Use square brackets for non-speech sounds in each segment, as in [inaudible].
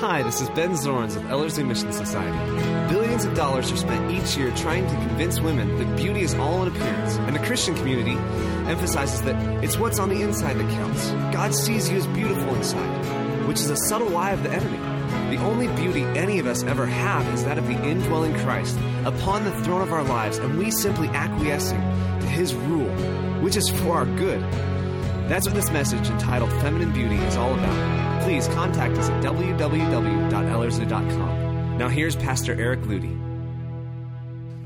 Hi, this is Ben Zorns of Ellerslie Mission Society. Billions of dollars are spent each year trying to convince women that beauty is all in appearance, and the Christian community emphasizes that it's what's on the inside that counts. God sees you as beautiful inside, which is a subtle lie of the enemy. The only beauty any of us ever have is that of the indwelling Christ upon the throne of our lives, and we simply acquiescing to his rule, which is for our good. That's what this message entitled Feminine Beauty is all about. Please contact us at www.ellerslie.com. Now here's Pastor Eric Ludy.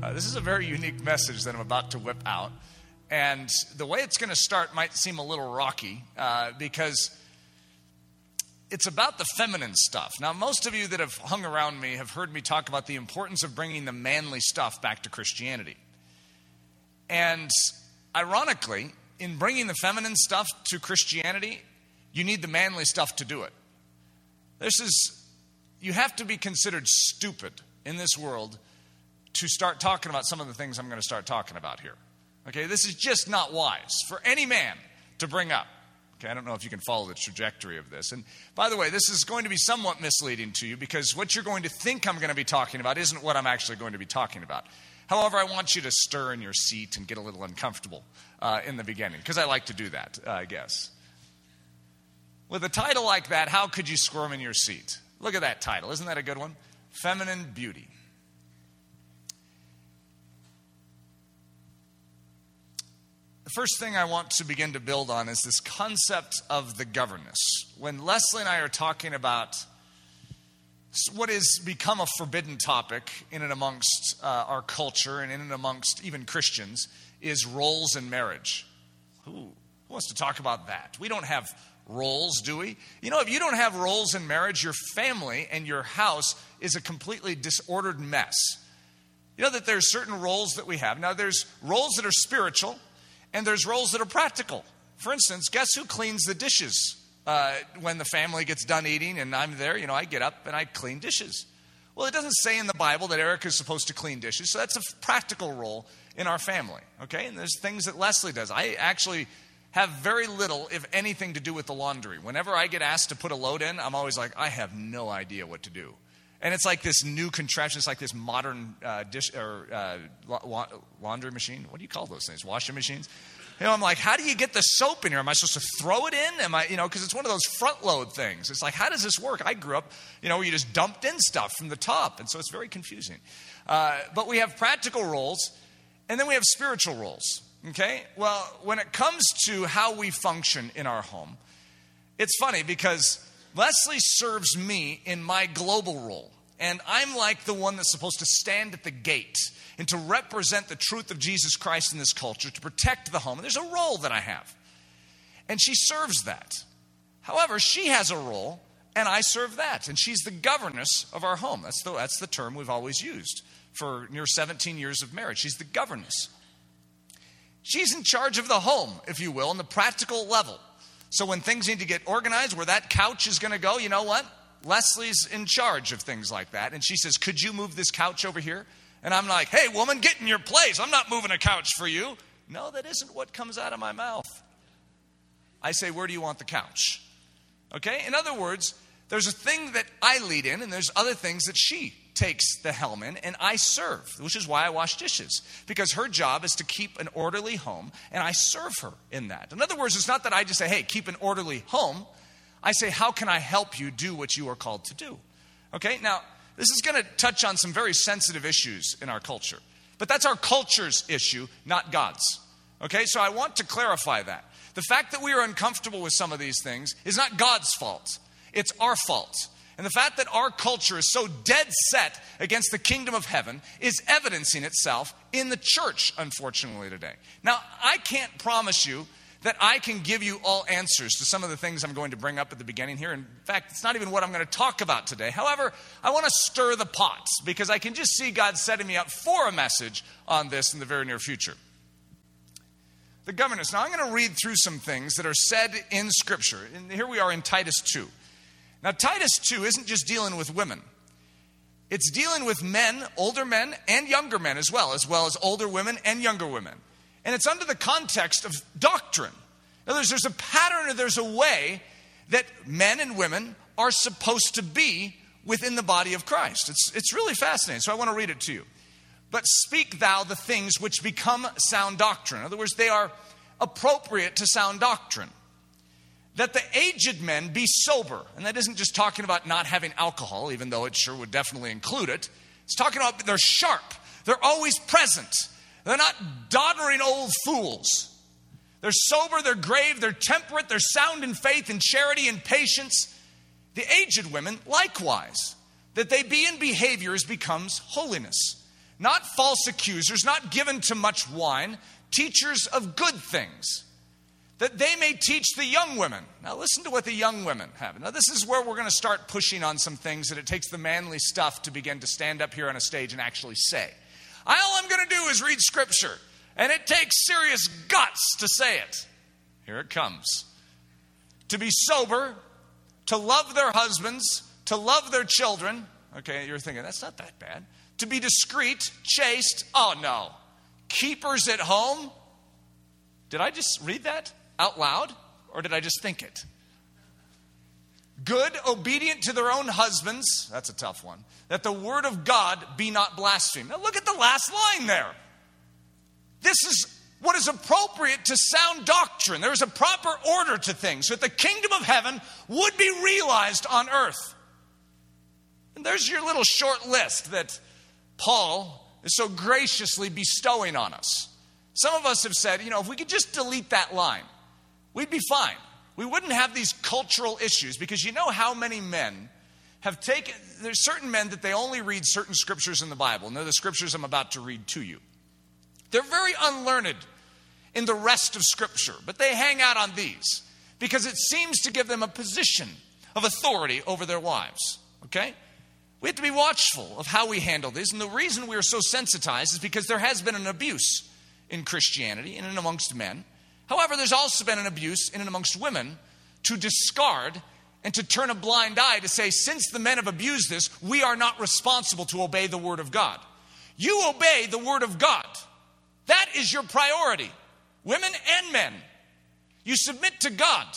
Uh, this is a very unique message that I'm about to whip out. And the way it's going to start might seem a little rocky uh, because it's about the feminine stuff. Now, most of you that have hung around me have heard me talk about the importance of bringing the manly stuff back to Christianity. And ironically, in bringing the feminine stuff to Christianity, you need the manly stuff to do it. This is, you have to be considered stupid in this world to start talking about some of the things I'm going to start talking about here. Okay, this is just not wise for any man to bring up. Okay, I don't know if you can follow the trajectory of this. And by the way, this is going to be somewhat misleading to you because what you're going to think I'm going to be talking about isn't what I'm actually going to be talking about. However, I want you to stir in your seat and get a little uncomfortable uh, in the beginning because I like to do that, uh, I guess. With a title like that, how could you squirm in your seat? Look at that title. Isn't that a good one? Feminine Beauty. The first thing I want to begin to build on is this concept of the governess. When Leslie and I are talking about what has become a forbidden topic in and amongst uh, our culture and in and amongst even Christians is roles in marriage. Who, who wants to talk about that? We don't have roles, do we? You know, if you don't have roles in marriage, your family and your house is a completely disordered mess. You know that there's certain roles that we have. Now, there's roles that are spiritual, and there's roles that are practical. For instance, guess who cleans the dishes uh, when the family gets done eating and I'm there? You know, I get up and I clean dishes. Well, it doesn't say in the Bible that Eric is supposed to clean dishes, so that's a practical role in our family, okay? And there's things that Leslie does. I actually have very little, if anything, to do with the laundry. Whenever I get asked to put a load in, I'm always like, I have no idea what to do. And it's like this new contraption. It's like this modern uh, dish or uh, la- laundry machine. What do you call those things? Washing machines. You know, I'm like, how do you get the soap in here? Am I supposed to throw it in? Am I, you know, because it's one of those front load things. It's like, how does this work? I grew up, you know, where you just dumped in stuff from the top, and so it's very confusing. Uh, but we have practical roles, and then we have spiritual roles. Okay? Well, when it comes to how we function in our home, it's funny because Leslie serves me in my global role. And I'm like the one that's supposed to stand at the gate and to represent the truth of Jesus Christ in this culture, to protect the home. And there's a role that I have. And she serves that. However, she has a role, and I serve that. And she's the governess of our home. That's the, that's the term we've always used for near 17 years of marriage. She's the governess. She's in charge of the home, if you will, on the practical level. So when things need to get organized, where that couch is going to go, you know what? Leslie's in charge of things like that. And she says, Could you move this couch over here? And I'm like, Hey, woman, get in your place. I'm not moving a couch for you. No, that isn't what comes out of my mouth. I say, Where do you want the couch? Okay? In other words, there's a thing that I lead in, and there's other things that she takes the helm in, and I serve, which is why I wash dishes. Because her job is to keep an orderly home, and I serve her in that. In other words, it's not that I just say, hey, keep an orderly home. I say, how can I help you do what you are called to do? Okay, now, this is going to touch on some very sensitive issues in our culture. But that's our culture's issue, not God's. Okay, so I want to clarify that. The fact that we are uncomfortable with some of these things is not God's fault, it's our fault. And the fact that our culture is so dead set against the kingdom of heaven is evidencing itself in the church, unfortunately, today. Now, I can't promise you that I can give you all answers to some of the things I'm going to bring up at the beginning here. In fact, it's not even what I'm going to talk about today. However, I want to stir the pots because I can just see God setting me up for a message on this in the very near future. The governess. Now, I'm going to read through some things that are said in Scripture. And here we are in Titus 2. Now, Titus 2 isn't just dealing with women, it's dealing with men, older men, and younger men as well, as well as older women and younger women. And it's under the context of doctrine. In other words, there's a pattern or there's a way that men and women are supposed to be within the body of Christ. It's, it's really fascinating. So I want to read it to you. But speak thou the things which become sound doctrine. In other words, they are appropriate to sound doctrine. That the aged men be sober. And that isn't just talking about not having alcohol, even though it sure would definitely include it. It's talking about they're sharp, they're always present, they're not doddering old fools. They're sober, they're grave, they're temperate, they're sound in faith and charity and patience. The aged women, likewise, that they be in behaviors becomes holiness. Not false accusers, not given to much wine, teachers of good things, that they may teach the young women. Now, listen to what the young women have. Now, this is where we're going to start pushing on some things that it takes the manly stuff to begin to stand up here on a stage and actually say. All I'm going to do is read scripture. And it takes serious guts to say it. Here it comes. To be sober, to love their husbands, to love their children. Okay, you're thinking, that's not that bad. To be discreet, chaste. Oh no. Keepers at home. Did I just read that out loud? Or did I just think it? Good, obedient to their own husbands. That's a tough one. That the word of God be not blasphemed. Now look at the last line there. This is what is appropriate to sound doctrine. There is a proper order to things that the kingdom of heaven would be realized on earth. And there's your little short list that Paul is so graciously bestowing on us. Some of us have said, you know, if we could just delete that line, we'd be fine. We wouldn't have these cultural issues because you know how many men have taken, there's certain men that they only read certain scriptures in the Bible, and they're the scriptures I'm about to read to you. They're very unlearned in the rest of Scripture, but they hang out on these because it seems to give them a position of authority over their wives. Okay? We have to be watchful of how we handle this, and the reason we are so sensitized is because there has been an abuse in Christianity and amongst men. However, there's also been an abuse in and amongst women to discard and to turn a blind eye to say, since the men have abused this, we are not responsible to obey the Word of God. You obey the Word of God. That is your priority, women and men. You submit to God.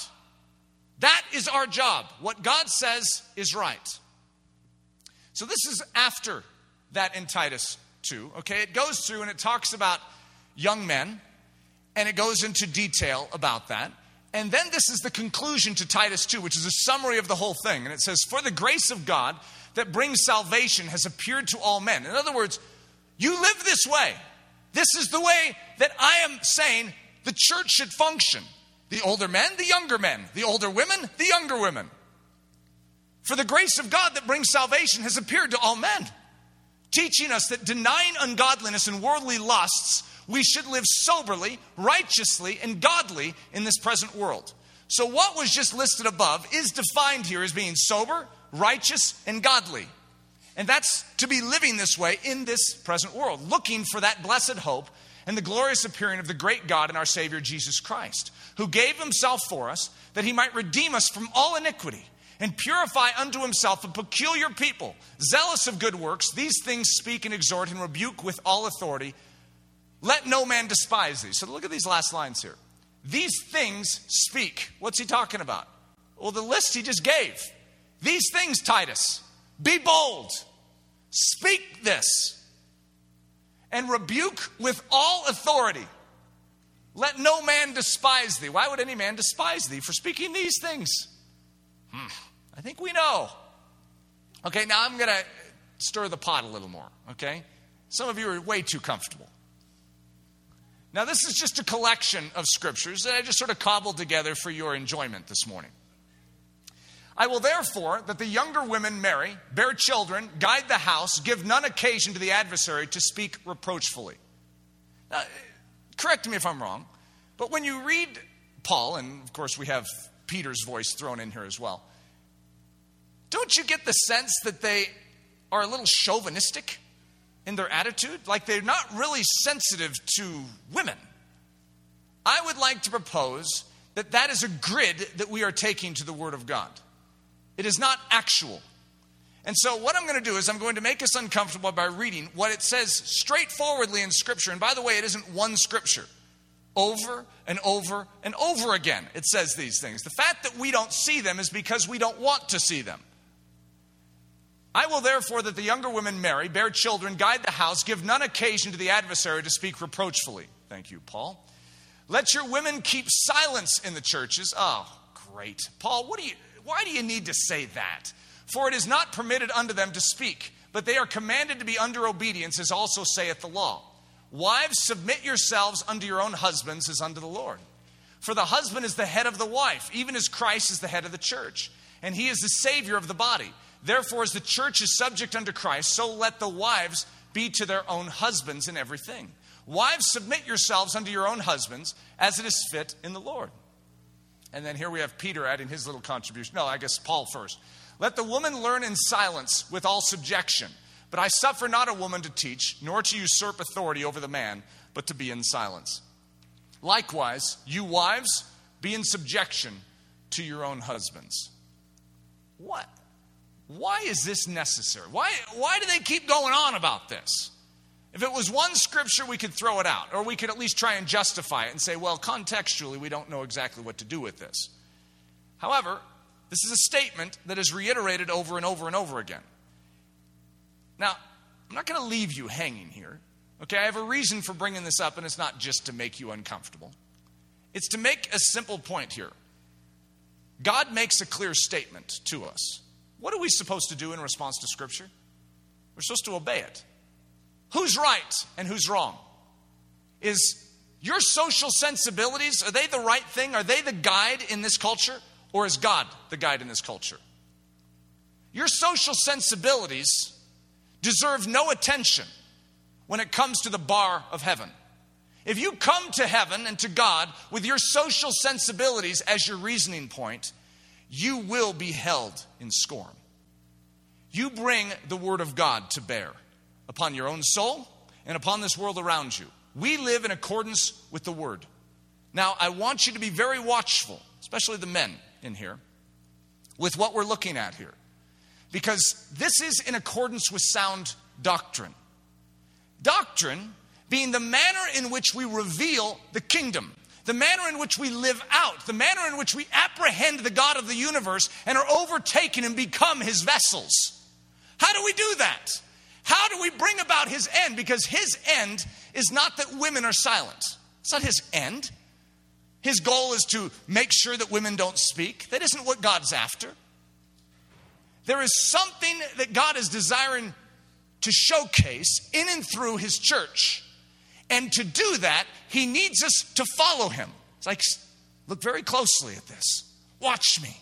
That is our job. What God says is right. So, this is after that in Titus 2. Okay, it goes through and it talks about young men, and it goes into detail about that. And then this is the conclusion to Titus 2, which is a summary of the whole thing. And it says, For the grace of God that brings salvation has appeared to all men. In other words, you live this way. This is the way that I am saying the church should function the older men, the younger men, the older women, the younger women. For the grace of God that brings salvation has appeared to all men, teaching us that denying ungodliness and worldly lusts, we should live soberly, righteously, and godly in this present world. So, what was just listed above is defined here as being sober, righteous, and godly. And that's to be living this way in this present world, looking for that blessed hope and the glorious appearing of the great God and our Savior Jesus Christ, who gave himself for us that he might redeem us from all iniquity and purify unto himself a peculiar people, zealous of good works. These things speak and exhort and rebuke with all authority. Let no man despise thee. So look at these last lines here. These things speak. What's he talking about? Well, the list he just gave. These things, Titus. Be bold, speak this, and rebuke with all authority. Let no man despise thee. Why would any man despise thee for speaking these things? Hmm, I think we know. Okay, now I'm going to stir the pot a little more, okay? Some of you are way too comfortable. Now, this is just a collection of scriptures that I just sort of cobbled together for your enjoyment this morning. I will therefore that the younger women marry, bear children, guide the house, give none occasion to the adversary to speak reproachfully. Now, correct me if I'm wrong, but when you read Paul, and of course we have Peter's voice thrown in here as well, don't you get the sense that they are a little chauvinistic in their attitude? Like they're not really sensitive to women. I would like to propose that that is a grid that we are taking to the Word of God. It is not actual. And so, what I'm going to do is, I'm going to make us uncomfortable by reading what it says straightforwardly in Scripture. And by the way, it isn't one Scripture. Over and over and over again, it says these things. The fact that we don't see them is because we don't want to see them. I will therefore that the younger women marry, bear children, guide the house, give none occasion to the adversary to speak reproachfully. Thank you, Paul. Let your women keep silence in the churches. Oh, great. Paul, what do you why do you need to say that? For it is not permitted unto them to speak, but they are commanded to be under obedience, as also saith the law. Wives, submit yourselves unto your own husbands as unto the Lord. For the husband is the head of the wife, even as Christ is the head of the church, and he is the Savior of the body. Therefore, as the church is subject unto Christ, so let the wives be to their own husbands in everything. Wives, submit yourselves unto your own husbands, as it is fit in the Lord. And then here we have Peter adding his little contribution. No, I guess Paul first. Let the woman learn in silence with all subjection. But I suffer not a woman to teach, nor to usurp authority over the man, but to be in silence. Likewise, you wives, be in subjection to your own husbands. What? Why is this necessary? Why, why do they keep going on about this? If it was one scripture, we could throw it out, or we could at least try and justify it and say, well, contextually, we don't know exactly what to do with this. However, this is a statement that is reiterated over and over and over again. Now, I'm not going to leave you hanging here. Okay, I have a reason for bringing this up, and it's not just to make you uncomfortable. It's to make a simple point here. God makes a clear statement to us. What are we supposed to do in response to Scripture? We're supposed to obey it. Who's right and who's wrong? Is your social sensibilities, are they the right thing? Are they the guide in this culture? Or is God the guide in this culture? Your social sensibilities deserve no attention when it comes to the bar of heaven. If you come to heaven and to God with your social sensibilities as your reasoning point, you will be held in scorn. You bring the Word of God to bear upon your own soul and upon this world around you. We live in accordance with the Word. Now, I want you to be very watchful, especially the men in here, with what we're looking at here. Because this is in accordance with sound doctrine. Doctrine being the manner in which we reveal the kingdom, the manner in which we live out, the manner in which we apprehend the God of the universe and are overtaken and become his vessels. How do we do that? How do we bring about his end? Because his end is not that women are silent. It's not his end. His goal is to make sure that women don't speak. That isn't what God's after. There is something that God is desiring to showcase in and through his church. And to do that, he needs us to follow him. It's like, look very closely at this. Watch me.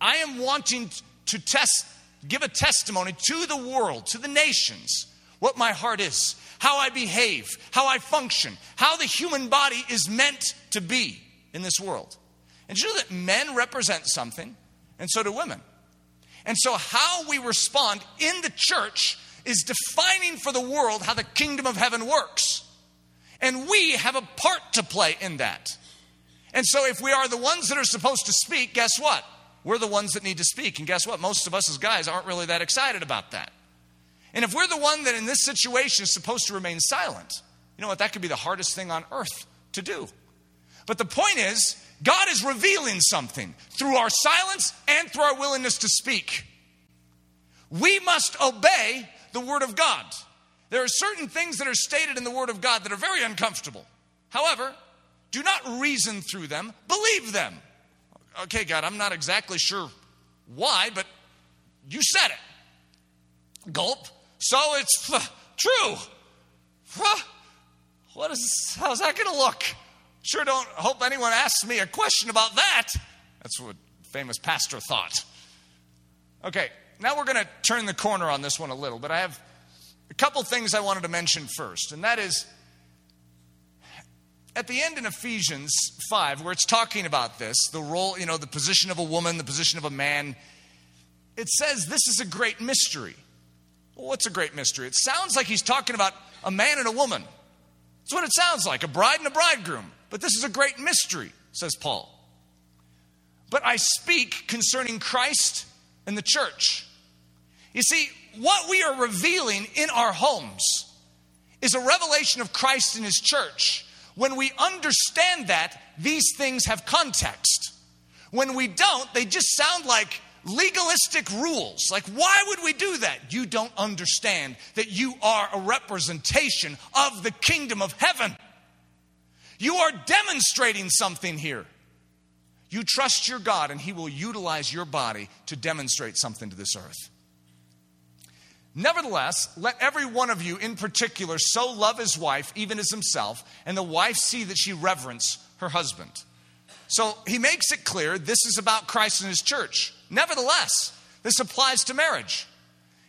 I am wanting to test, give a testimony to the world, to the nations, what my heart is, how I behave, how I function, how the human body is meant to be in this world. And you know that men represent something, and so do women. And so, how we respond in the church is defining for the world how the kingdom of heaven works. And we have a part to play in that. And so, if we are the ones that are supposed to speak, guess what? We're the ones that need to speak. And guess what? Most of us as guys aren't really that excited about that. And if we're the one that in this situation is supposed to remain silent, you know what? That could be the hardest thing on earth to do. But the point is, God is revealing something through our silence and through our willingness to speak. We must obey the Word of God. There are certain things that are stated in the Word of God that are very uncomfortable. However, do not reason through them, believe them. Okay, God, I'm not exactly sure why, but you said it. Gulp. So it's [laughs] true. What is, how's that going to look? Sure don't hope anyone asks me a question about that. That's what famous pastor thought. Okay, now we're going to turn the corner on this one a little, but I have a couple things I wanted to mention first, and that is at the end in Ephesians 5, where it's talking about this, the role, you know, the position of a woman, the position of a man, it says this is a great mystery. Well, what's a great mystery? It sounds like he's talking about a man and a woman. That's what it sounds like a bride and a bridegroom. But this is a great mystery, says Paul. But I speak concerning Christ and the church. You see, what we are revealing in our homes is a revelation of Christ and His church. When we understand that, these things have context. When we don't, they just sound like legalistic rules. Like, why would we do that? You don't understand that you are a representation of the kingdom of heaven. You are demonstrating something here. You trust your God, and He will utilize your body to demonstrate something to this earth. Nevertheless, let every one of you in particular so love his wife, even as himself, and the wife see that she reverence her husband. So he makes it clear this is about Christ and his church. Nevertheless, this applies to marriage.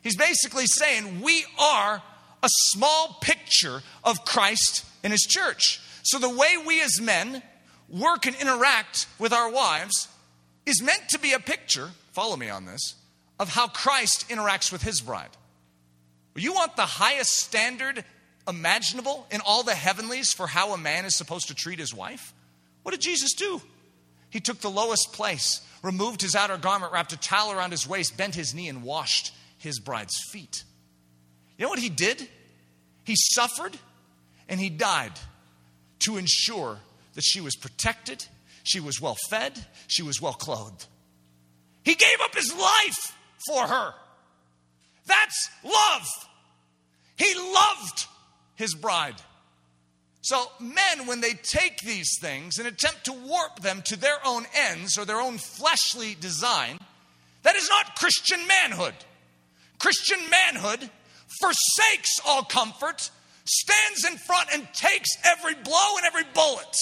He's basically saying we are a small picture of Christ and his church. So the way we as men work and interact with our wives is meant to be a picture, follow me on this, of how Christ interacts with his bride. You want the highest standard imaginable in all the heavenlies for how a man is supposed to treat his wife? What did Jesus do? He took the lowest place, removed his outer garment, wrapped a towel around his waist, bent his knee, and washed his bride's feet. You know what he did? He suffered and he died to ensure that she was protected, she was well fed, she was well clothed. He gave up his life for her. That's love. He loved his bride. So, men, when they take these things and attempt to warp them to their own ends or their own fleshly design, that is not Christian manhood. Christian manhood forsakes all comfort, stands in front, and takes every blow and every bullet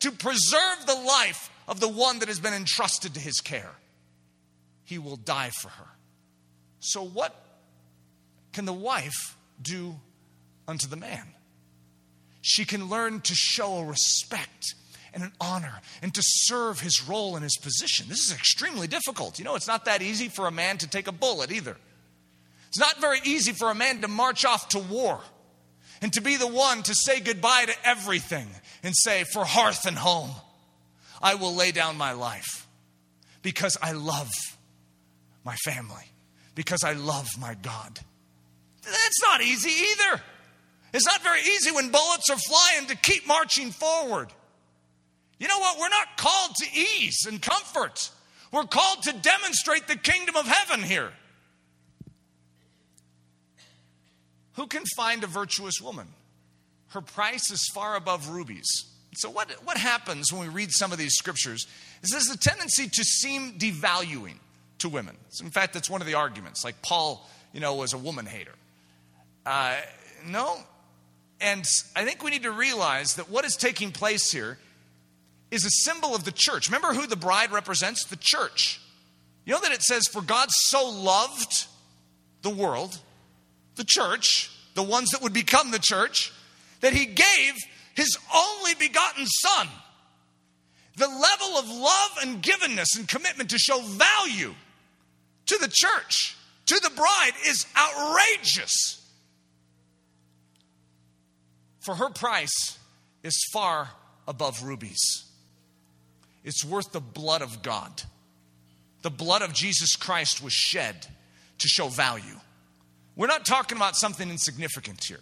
to preserve the life of the one that has been entrusted to his care. He will die for her. So, what can the wife do unto the man? She can learn to show a respect and an honor and to serve his role and his position. This is extremely difficult. You know, it's not that easy for a man to take a bullet either. It's not very easy for a man to march off to war and to be the one to say goodbye to everything and say, For hearth and home, I will lay down my life because I love my family, because I love my God. That's not easy either. It's not very easy when bullets are flying to keep marching forward. You know what? We're not called to ease and comfort. We're called to demonstrate the kingdom of heaven here. Who can find a virtuous woman? Her price is far above rubies. So, what, what happens when we read some of these scriptures is there's a tendency to seem devaluing to women. So in fact, that's one of the arguments. Like Paul, you know, was a woman hater. Uh, no. And I think we need to realize that what is taking place here is a symbol of the church. Remember who the bride represents? The church. You know that it says, For God so loved the world, the church, the ones that would become the church, that he gave his only begotten son. The level of love and givenness and commitment to show value to the church, to the bride, is outrageous. For her price is far above rubies. It's worth the blood of God. The blood of Jesus Christ was shed to show value. We're not talking about something insignificant here.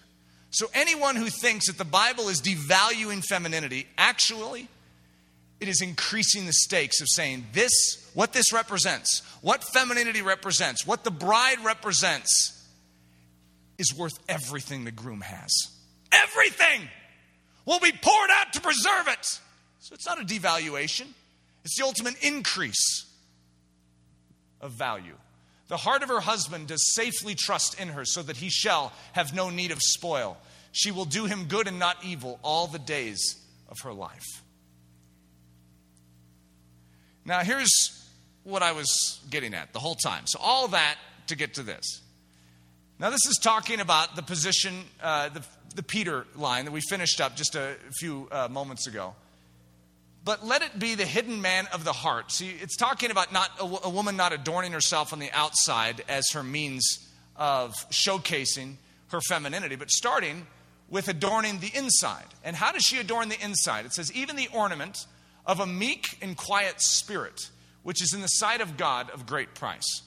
So, anyone who thinks that the Bible is devaluing femininity, actually, it is increasing the stakes of saying this, what this represents, what femininity represents, what the bride represents, is worth everything the groom has. Everything will be poured out to preserve it. So it's not a devaluation, it's the ultimate increase of value. The heart of her husband does safely trust in her so that he shall have no need of spoil. She will do him good and not evil all the days of her life. Now, here's what I was getting at the whole time. So, all that to get to this. Now, this is talking about the position, uh, the, the Peter line that we finished up just a few uh, moments ago. But let it be the hidden man of the heart. See, it's talking about not a, a woman not adorning herself on the outside as her means of showcasing her femininity, but starting with adorning the inside. And how does she adorn the inside? It says, even the ornament of a meek and quiet spirit, which is in the sight of God of great price.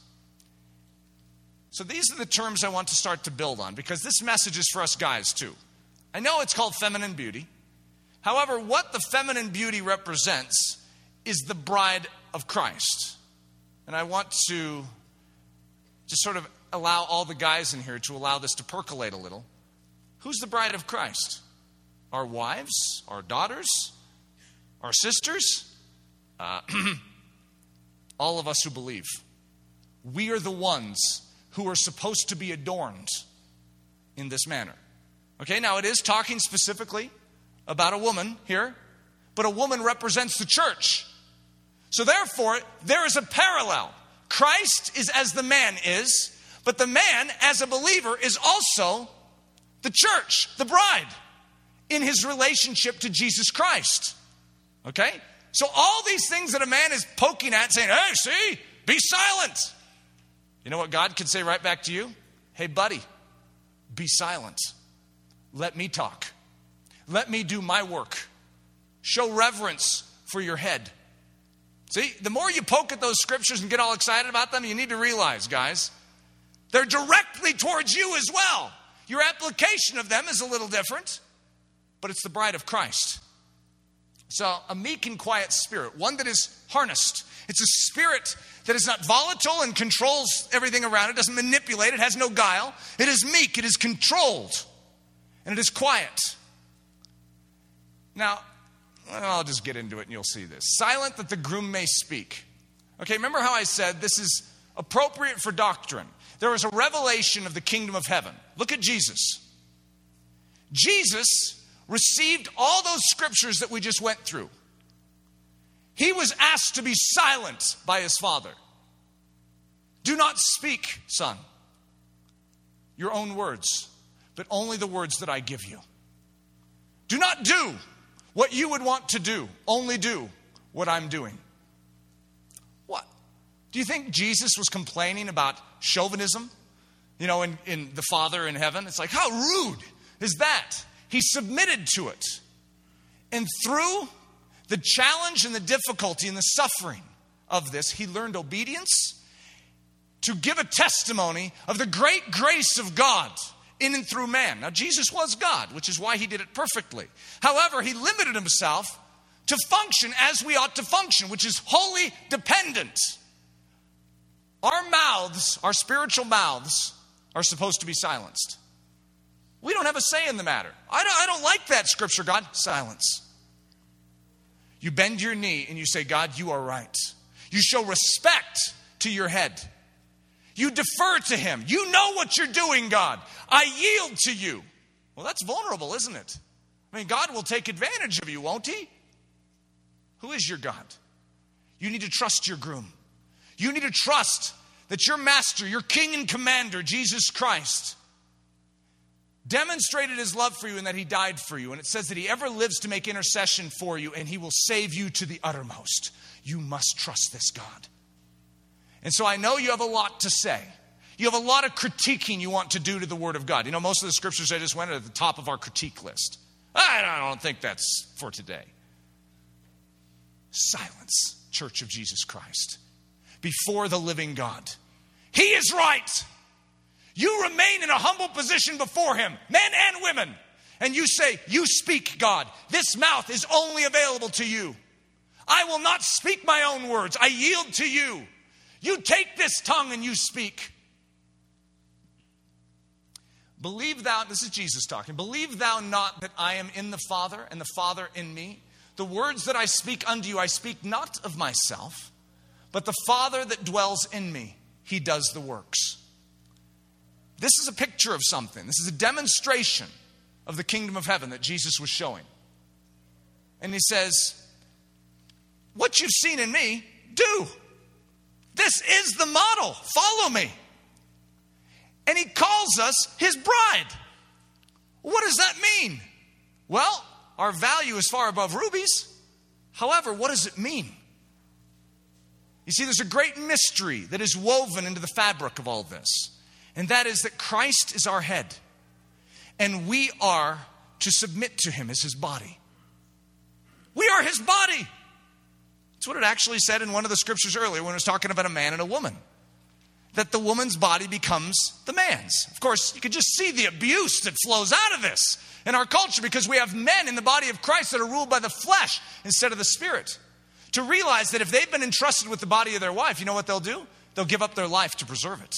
So these are the terms I want to start to build on because this message is for us guys too. I know it's called feminine beauty. However, what the feminine beauty represents is the bride of Christ. And I want to just sort of allow all the guys in here to allow this to percolate a little. Who's the bride of Christ? Our wives, our daughters, our sisters, uh, [clears throat] all of us who believe. We are the ones who are supposed to be adorned in this manner. Okay, now it is talking specifically about a woman here, but a woman represents the church. So therefore, there is a parallel. Christ is as the man is, but the man, as a believer, is also the church, the bride, in his relationship to Jesus Christ. Okay? So all these things that a man is poking at, saying, hey, see, be silent. You know what God could say right back to you? Hey, buddy, be silent. Let me talk. Let me do my work. Show reverence for your head. See, the more you poke at those scriptures and get all excited about them, you need to realize, guys, they're directly towards you as well. Your application of them is a little different, but it's the bride of Christ. So, a meek and quiet spirit, one that is harnessed. It's a spirit that is not volatile and controls everything around it, doesn't manipulate, it has no guile. It is meek, it is controlled, and it is quiet. Now, I'll just get into it and you'll see this. Silent that the groom may speak. Okay, remember how I said this is appropriate for doctrine? There is a revelation of the kingdom of heaven. Look at Jesus. Jesus received all those scriptures that we just went through. He was asked to be silent by his father. Do not speak, son, your own words, but only the words that I give you. Do not do what you would want to do, only do what I'm doing. What? Do you think Jesus was complaining about chauvinism? You know, in, in the Father in heaven? It's like, how rude is that? He submitted to it. And through the challenge and the difficulty and the suffering of this, he learned obedience to give a testimony of the great grace of God in and through man. Now, Jesus was God, which is why he did it perfectly. However, he limited himself to function as we ought to function, which is wholly dependent. Our mouths, our spiritual mouths, are supposed to be silenced. We don't have a say in the matter. I don't, I don't like that scripture, God. Silence. You bend your knee and you say, God, you are right. You show respect to your head. You defer to him. You know what you're doing, God. I yield to you. Well, that's vulnerable, isn't it? I mean, God will take advantage of you, won't he? Who is your God? You need to trust your groom. You need to trust that your master, your king and commander, Jesus Christ, demonstrated his love for you and that he died for you. And it says that he ever lives to make intercession for you and he will save you to the uttermost. You must trust this God. And so I know you have a lot to say. You have a lot of critiquing you want to do to the Word of God. You know, most of the scriptures I just went at the top of our critique list. I don't think that's for today. Silence, Church of Jesus Christ, before the living God. He is right. You remain in a humble position before Him, men and women, and you say, You speak, God. This mouth is only available to you. I will not speak my own words, I yield to you. You take this tongue and you speak. Believe thou, this is Jesus talking, believe thou not that I am in the Father and the Father in me. The words that I speak unto you, I speak not of myself, but the Father that dwells in me, he does the works. This is a picture of something. This is a demonstration of the kingdom of heaven that Jesus was showing. And he says, What you've seen in me, do. This is the model. Follow me. And he calls us his bride. What does that mean? Well, our value is far above rubies. However, what does it mean? You see, there's a great mystery that is woven into the fabric of all this, and that is that Christ is our head, and we are to submit to him as his body. We are his body. That's what it actually said in one of the scriptures earlier when it was talking about a man and a woman. That the woman's body becomes the man's. Of course, you can just see the abuse that flows out of this in our culture because we have men in the body of Christ that are ruled by the flesh instead of the spirit. to realize that if they've been entrusted with the body of their wife, you know what they'll do? They'll give up their life to preserve it.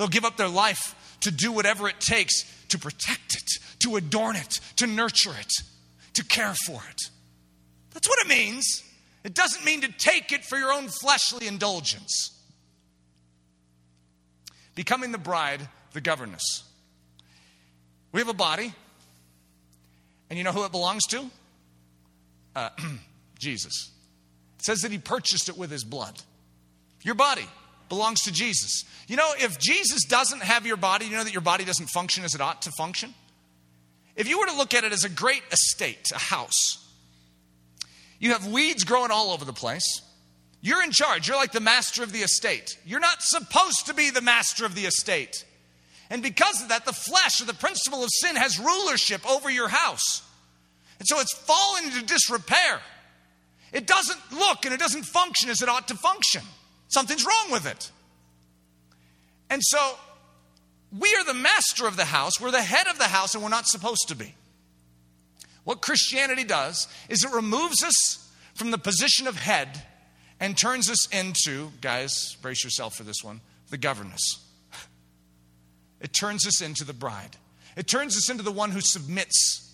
They'll give up their life to do whatever it takes to protect it, to adorn it, to nurture it, to care for it. That's what it means. It doesn't mean to take it for your own fleshly indulgence. Becoming the bride, the governess. We have a body, and you know who it belongs to? Uh, [clears throat] Jesus. It says that he purchased it with his blood. Your body belongs to Jesus. You know, if Jesus doesn't have your body, you know that your body doesn't function as it ought to function? If you were to look at it as a great estate, a house, you have weeds growing all over the place. You're in charge. You're like the master of the estate. You're not supposed to be the master of the estate. And because of that, the flesh or the principle of sin has rulership over your house. And so it's fallen into disrepair. It doesn't look and it doesn't function as it ought to function. Something's wrong with it. And so we are the master of the house, we're the head of the house, and we're not supposed to be. What Christianity does is it removes us from the position of head and turns us into, guys, brace yourself for this one, the governess. It turns us into the bride. It turns us into the one who submits.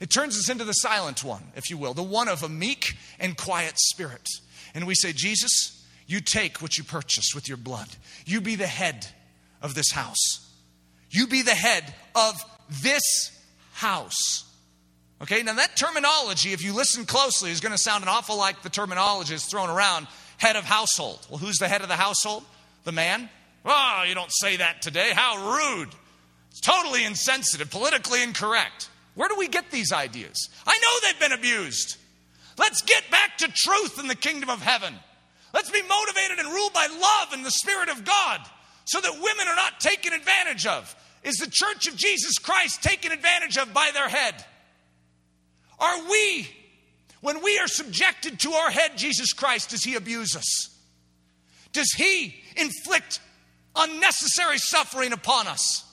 It turns us into the silent one, if you will, the one of a meek and quiet spirit. And we say, Jesus, you take what you purchased with your blood. You be the head of this house. You be the head of this house. Okay, now that terminology, if you listen closely, is going to sound an awful like the terminology is thrown around head of household. Well, who's the head of the household? The man? Oh, you don't say that today. How rude. It's totally insensitive, politically incorrect. Where do we get these ideas? I know they've been abused. Let's get back to truth in the kingdom of heaven. Let's be motivated and ruled by love and the Spirit of God so that women are not taken advantage of. Is the church of Jesus Christ taken advantage of by their head? Are we, when we are subjected to our head, Jesus Christ, does he abuse us? Does he inflict unnecessary suffering upon us?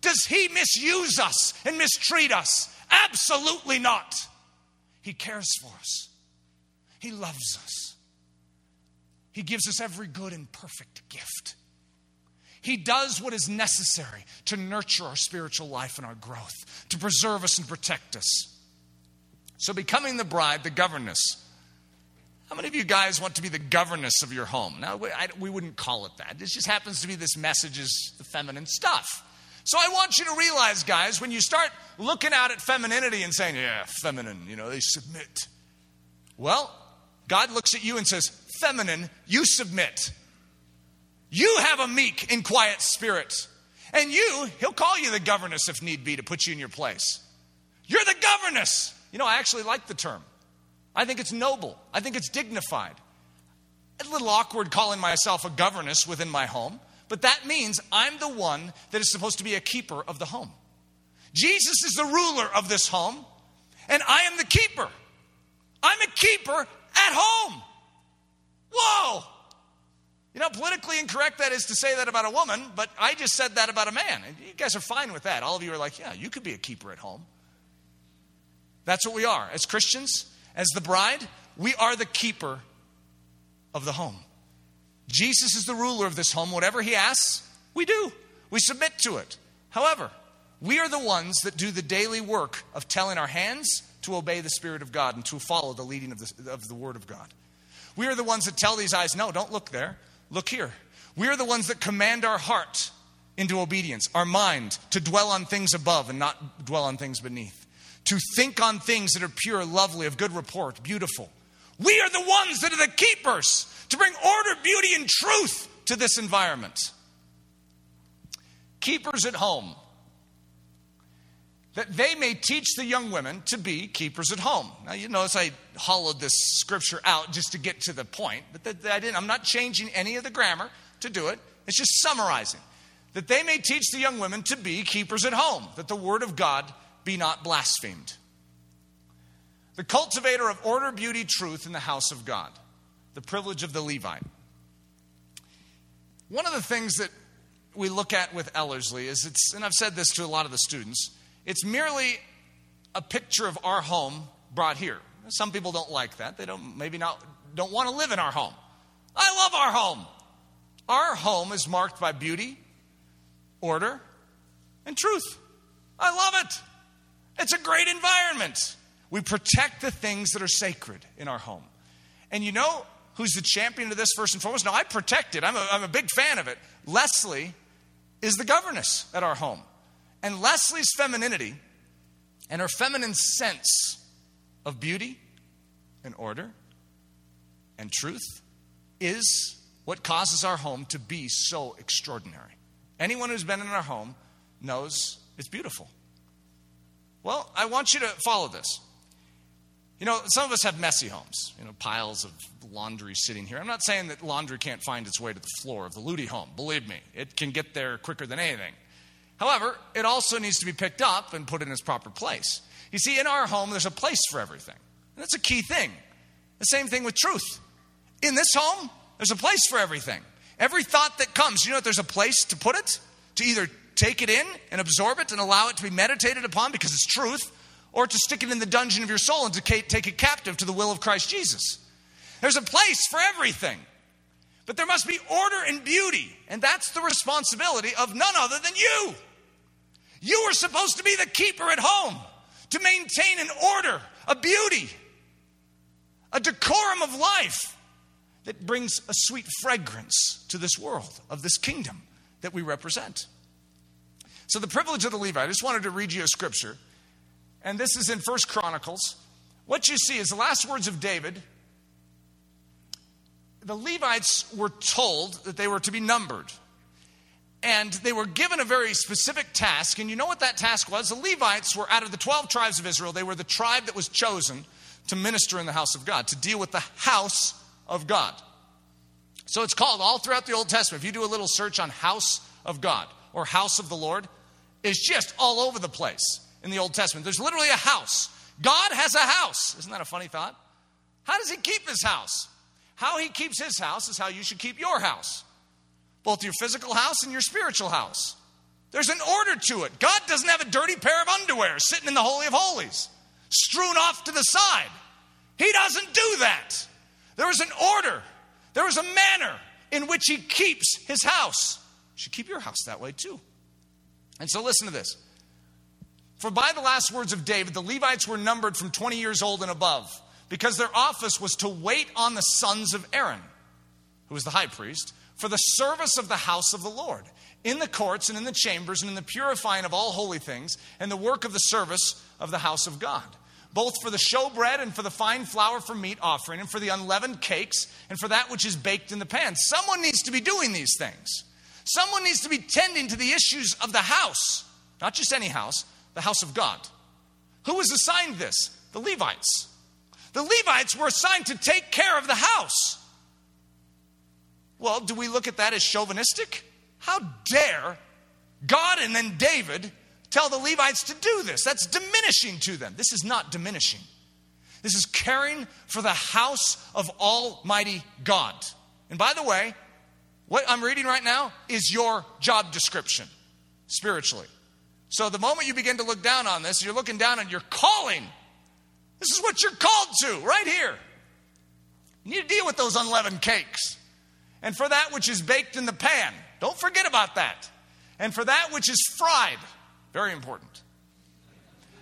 Does he misuse us and mistreat us? Absolutely not. He cares for us, he loves us, he gives us every good and perfect gift. He does what is necessary to nurture our spiritual life and our growth, to preserve us and protect us. So, becoming the bride, the governess. How many of you guys want to be the governess of your home? Now, we, I, we wouldn't call it that. This just happens to be this message is the feminine stuff. So I want you to realize, guys, when you start looking out at femininity and saying, yeah, feminine, you know, they submit. Well, God looks at you and says, feminine, you submit. You have a meek and quiet spirit. And you, he'll call you the governess if need be to put you in your place. You're the governess. You know, I actually like the term. I think it's noble, I think it's dignified. A little awkward calling myself a governess within my home, but that means I'm the one that is supposed to be a keeper of the home. Jesus is the ruler of this home, and I am the keeper. I'm a keeper at home. Whoa! You know, politically incorrect that is to say that about a woman, but I just said that about a man. And You guys are fine with that. All of you are like, yeah, you could be a keeper at home. That's what we are. As Christians, as the bride, we are the keeper of the home. Jesus is the ruler of this home. Whatever he asks, we do. We submit to it. However, we are the ones that do the daily work of telling our hands to obey the Spirit of God and to follow the leading of the, of the Word of God. We are the ones that tell these eyes, no, don't look there, look here. We are the ones that command our heart into obedience, our mind to dwell on things above and not dwell on things beneath to think on things that are pure, lovely, of good report, beautiful. We are the ones that are the keepers to bring order, beauty, and truth to this environment. Keepers at home. That they may teach the young women to be keepers at home. Now, you notice I hollowed this scripture out just to get to the point, but that, that I didn't, I'm not changing any of the grammar to do it. It's just summarizing. That they may teach the young women to be keepers at home, that the word of God be not blasphemed. The cultivator of order, beauty, truth in the house of God, the privilege of the Levite. One of the things that we look at with Ellerslie is it's, and I've said this to a lot of the students, it's merely a picture of our home brought here. Some people don't like that. They don't maybe not don't want to live in our home. I love our home. Our home is marked by beauty, order, and truth. I love it. It's a great environment. We protect the things that are sacred in our home. And you know who's the champion of this first and foremost? No, I protect it. I'm a, I'm a big fan of it. Leslie is the governess at our home. And Leslie's femininity and her feminine sense of beauty and order and truth is what causes our home to be so extraordinary. Anyone who's been in our home knows it's beautiful. Well, I want you to follow this. You know, some of us have messy homes, you know, piles of laundry sitting here. I'm not saying that laundry can't find its way to the floor of the Ludy home. Believe me, it can get there quicker than anything. However, it also needs to be picked up and put in its proper place. You see, in our home, there's a place for everything. And that's a key thing. The same thing with truth. In this home, there's a place for everything. Every thought that comes, you know that there's a place to put it? To either take it in and absorb it and allow it to be meditated upon because it's truth, or to stick it in the dungeon of your soul and to take it captive to the will of Christ Jesus. There's a place for everything. But there must be order and beauty, and that's the responsibility of none other than you. You were supposed to be the keeper at home, to maintain an order, a beauty, a decorum of life that brings a sweet fragrance to this world, of this kingdom that we represent. So, the privilege of the Levite, I just wanted to read you a scripture and this is in First Chronicles. What you see is the last words of David. The Levites were told that they were to be numbered. And they were given a very specific task. And you know what that task was? The Levites were out of the 12 tribes of Israel, they were the tribe that was chosen to minister in the house of God, to deal with the house of God. So it's called all throughout the Old Testament. If you do a little search on house of God or house of the Lord, it's just all over the place in the Old Testament. There's literally a house. God has a house. Isn't that a funny thought? How does He keep His house? How He keeps His house is how you should keep your house, both your physical house and your spiritual house. There's an order to it. God doesn't have a dirty pair of underwear sitting in the Holy of Holies, strewn off to the side. He doesn't do that. There is an order, there is a manner in which He keeps His house. You should keep your house that way too. And so, listen to this. For by the last words of David, the Levites were numbered from 20 years old and above, because their office was to wait on the sons of Aaron, who was the high priest, for the service of the house of the Lord, in the courts and in the chambers, and in the purifying of all holy things, and the work of the service of the house of God both for the showbread and for the fine flour for meat offering, and for the unleavened cakes, and for that which is baked in the pan. Someone needs to be doing these things. Someone needs to be tending to the issues of the house, not just any house, the house of God. Who was assigned this? The Levites. The Levites were assigned to take care of the house. Well, do we look at that as chauvinistic? How dare God and then David tell the Levites to do this? That's diminishing to them. This is not diminishing. This is caring for the house of Almighty God. And by the way, what I'm reading right now is your job description spiritually. So the moment you begin to look down on this, you're looking down on your calling. This is what you're called to right here. You need to deal with those unleavened cakes. And for that which is baked in the pan, don't forget about that. And for that which is fried, very important.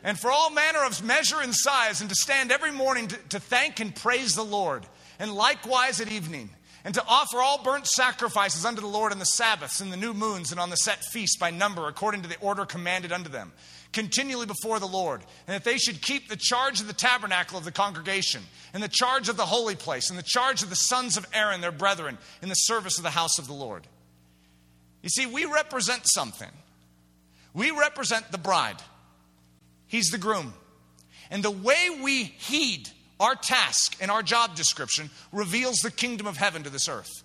And for all manner of measure and size, and to stand every morning to, to thank and praise the Lord, and likewise at evening. And to offer all burnt sacrifices unto the Lord on the Sabbaths and the new moons and on the set feasts by number, according to the order commanded unto them, continually before the Lord, and that they should keep the charge of the tabernacle of the congregation, and the charge of the holy place, and the charge of the sons of Aaron, their brethren, in the service of the house of the Lord. You see, we represent something. We represent the bride, he's the groom. And the way we heed our task and our job description reveals the kingdom of heaven to this earth.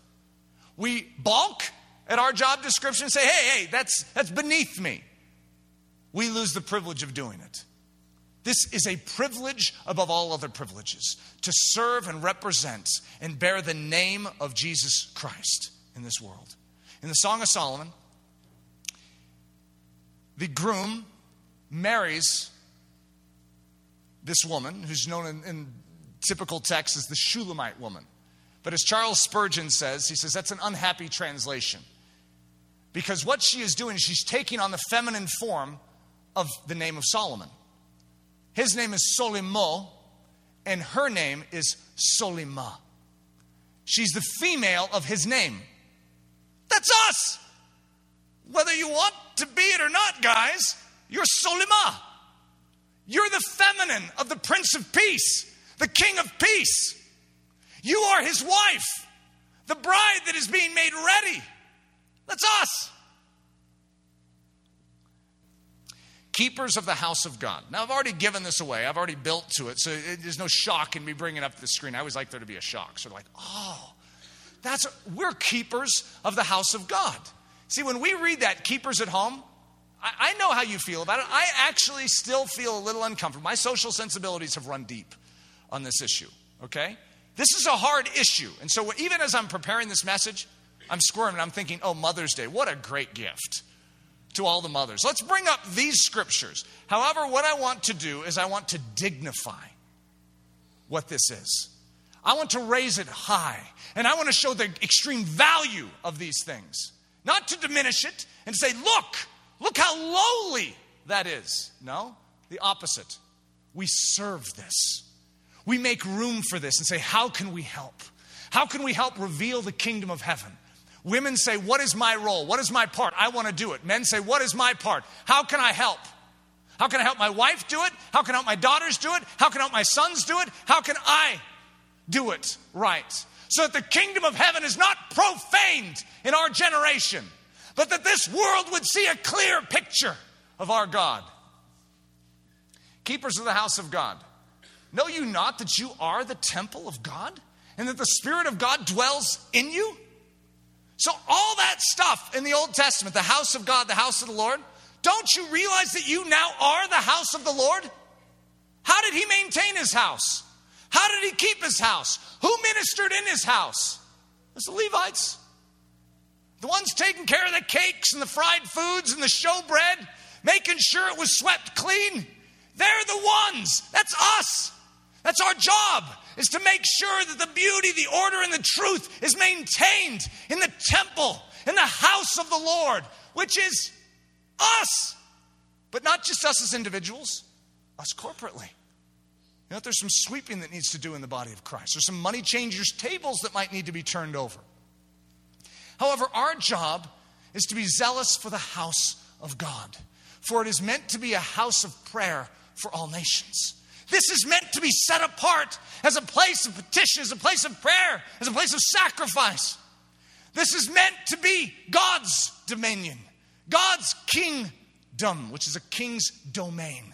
We balk at our job description and say, hey, hey, that's, that's beneath me. We lose the privilege of doing it. This is a privilege above all other privileges to serve and represent and bear the name of Jesus Christ in this world. In the Song of Solomon, the groom marries this woman who's known in, in typical text as the Shulamite woman. But as Charles Spurgeon says, he says that's an unhappy translation. Because what she is doing, she's taking on the feminine form of the name of Solomon. His name is Solimo, and her name is Solima. She's the female of his name. That's us. Whether you want to be it or not, guys, you're Solima. You're the feminine of the Prince of Peace, the King of Peace. You are his wife, the bride that is being made ready. That's us. Keepers of the house of God. Now, I've already given this away. I've already built to it, so it, there's no shock in me bringing up the screen. I always like there to be a shock. So, like, oh, that's we're keepers of the house of God. See, when we read that, keepers at home, I, I know how you feel about it. I actually still feel a little uncomfortable. My social sensibilities have run deep on this issue, okay? This is a hard issue. And so, even as I'm preparing this message, I'm squirming. I'm thinking, oh, Mother's Day, what a great gift to all the mothers. Let's bring up these scriptures. However, what I want to do is I want to dignify what this is. I want to raise it high. And I want to show the extreme value of these things. Not to diminish it and say, look, look how lowly that is. No, the opposite. We serve this. We make room for this and say, how can we help? How can we help reveal the kingdom of heaven? Women say, What is my role? What is my part? I want to do it. Men say, What is my part? How can I help? How can I help my wife do it? How can I help my daughters do it? How can I help my sons do it? How can I do it right. So that the kingdom of heaven is not profaned in our generation, but that this world would see a clear picture of our God. Keepers of the house of God, know you not that you are the temple of God and that the Spirit of God dwells in you? So, all that stuff in the Old Testament, the house of God, the house of the Lord, don't you realize that you now are the house of the Lord? How did he maintain his house? How did he keep his house? Who ministered in his house? It was the Levites. The ones taking care of the cakes and the fried foods and the showbread, making sure it was swept clean. They're the ones. That's us. That's our job, is to make sure that the beauty, the order, and the truth is maintained in the temple, in the house of the Lord, which is us. But not just us as individuals, us corporately. You know, there's some sweeping that needs to do in the body of Christ. There's some money changers' tables that might need to be turned over. However, our job is to be zealous for the house of God, for it is meant to be a house of prayer for all nations. This is meant to be set apart as a place of petition, as a place of prayer, as a place of sacrifice. This is meant to be God's dominion, God's kingdom, which is a king's domain,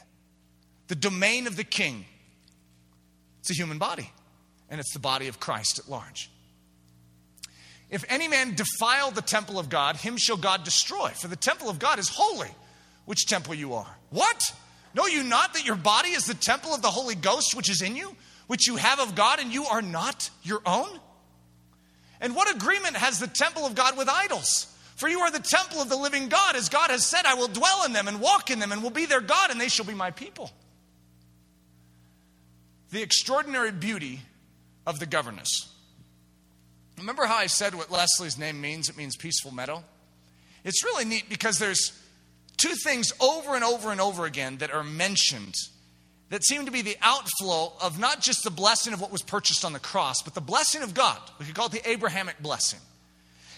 the domain of the king. It's a human body, and it's the body of Christ at large. If any man defile the temple of God, him shall God destroy. For the temple of God is holy, which temple you are. What? Know you not that your body is the temple of the Holy Ghost which is in you, which you have of God, and you are not your own? And what agreement has the temple of God with idols? For you are the temple of the living God, as God has said, I will dwell in them and walk in them, and will be their God, and they shall be my people the extraordinary beauty of the governess. Remember how I said what Leslie's name means? It means peaceful meadow. It's really neat because there's two things over and over and over again that are mentioned that seem to be the outflow of not just the blessing of what was purchased on the cross, but the blessing of God. We could call it the Abrahamic blessing.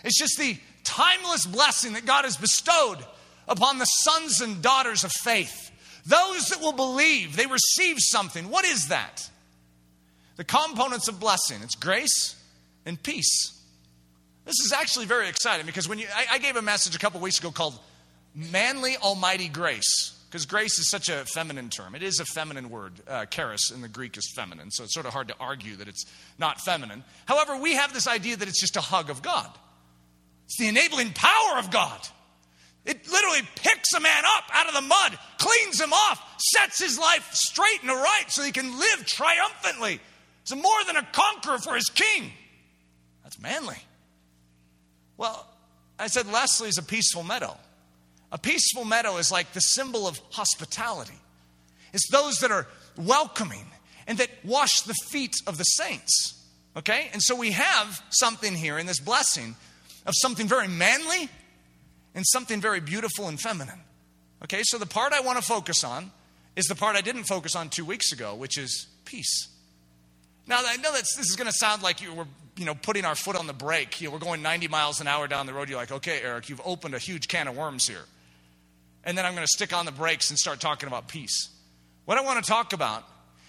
It's just the timeless blessing that God has bestowed upon the sons and daughters of faith. Those that will believe, they receive something. What is that? The components of blessing it's grace and peace. This is actually very exciting because when you, I, I gave a message a couple weeks ago called Manly Almighty Grace, because grace is such a feminine term. It is a feminine word. Uh, charis in the Greek is feminine, so it's sort of hard to argue that it's not feminine. However, we have this idea that it's just a hug of God, it's the enabling power of God. It literally picks a man up out of the mud, cleans him off, sets his life straight and right so he can live triumphantly. He's more than a conqueror for his king. That's manly. Well, I said Leslie is a peaceful meadow. A peaceful meadow is like the symbol of hospitality. It's those that are welcoming and that wash the feet of the saints. Okay? And so we have something here in this blessing of something very manly and something very beautiful and feminine. Okay? So the part I want to focus on is the part I didn't focus on two weeks ago, which is peace. Now, I know that this is going to sound like you were you know, putting our foot on the brake. You know, we're going 90 miles an hour down the road. You're like, okay, Eric, you've opened a huge can of worms here. And then I'm going to stick on the brakes and start talking about peace. What I want to talk about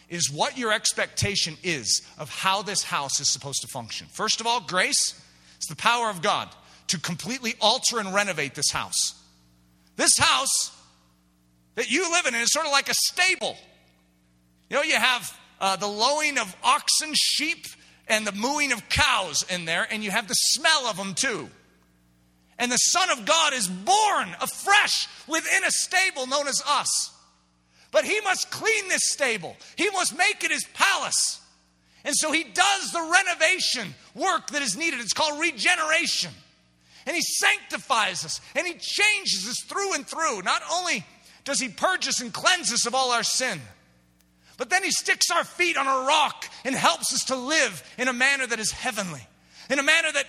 is what your expectation is of how this house is supposed to function. First of all, grace is the power of God to completely alter and renovate this house. This house that you live in is sort of like a stable. You know, you have uh, the lowing of oxen, sheep, and the mooing of cows in there, and you have the smell of them too. And the Son of God is born afresh within a stable known as us. But he must clean this stable, he must make it his palace. And so he does the renovation work that is needed. It's called regeneration. And he sanctifies us and he changes us through and through. Not only does he purge us and cleanse us of all our sin, but then he sticks our feet on a rock and helps us to live in a manner that is heavenly, in a manner that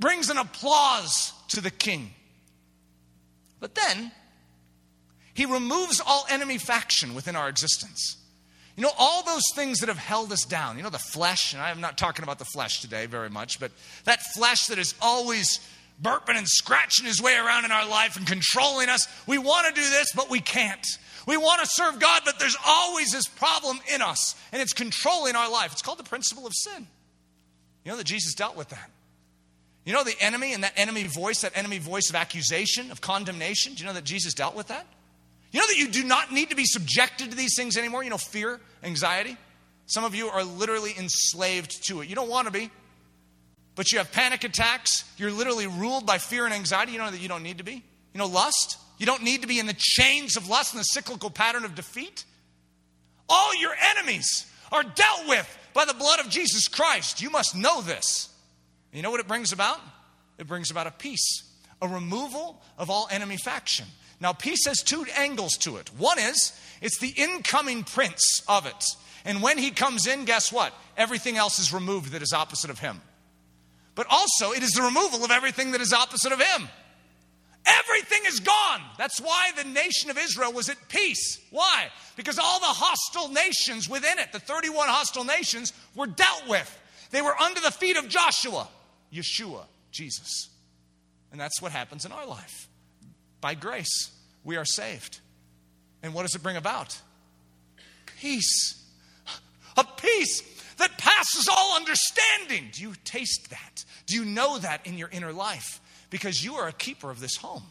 brings an applause to the king. But then he removes all enemy faction within our existence. You know, all those things that have held us down, you know, the flesh, and I'm not talking about the flesh today very much, but that flesh that is always burping and scratching his way around in our life and controlling us. We want to do this, but we can't. We want to serve God, but there's always this problem in us, and it's controlling our life. It's called the principle of sin. You know that Jesus dealt with that. You know the enemy and that enemy voice, that enemy voice of accusation, of condemnation? Do you know that Jesus dealt with that? You know that you do not need to be subjected to these things anymore? You know, fear, anxiety. Some of you are literally enslaved to it. You don't want to be, but you have panic attacks. You're literally ruled by fear and anxiety. You know that you don't need to be. You know, lust. You don't need to be in the chains of lust and the cyclical pattern of defeat. All your enemies are dealt with by the blood of Jesus Christ. You must know this. You know what it brings about? It brings about a peace, a removal of all enemy faction. Now, peace has two angles to it. One is it's the incoming prince of it. And when he comes in, guess what? Everything else is removed that is opposite of him. But also, it is the removal of everything that is opposite of him. Everything is gone. That's why the nation of Israel was at peace. Why? Because all the hostile nations within it, the 31 hostile nations, were dealt with. They were under the feet of Joshua, Yeshua, Jesus. And that's what happens in our life. By grace, we are saved. And what does it bring about? Peace. A peace that passes all understanding. Do you taste that? Do you know that in your inner life? because you are a keeper of this home.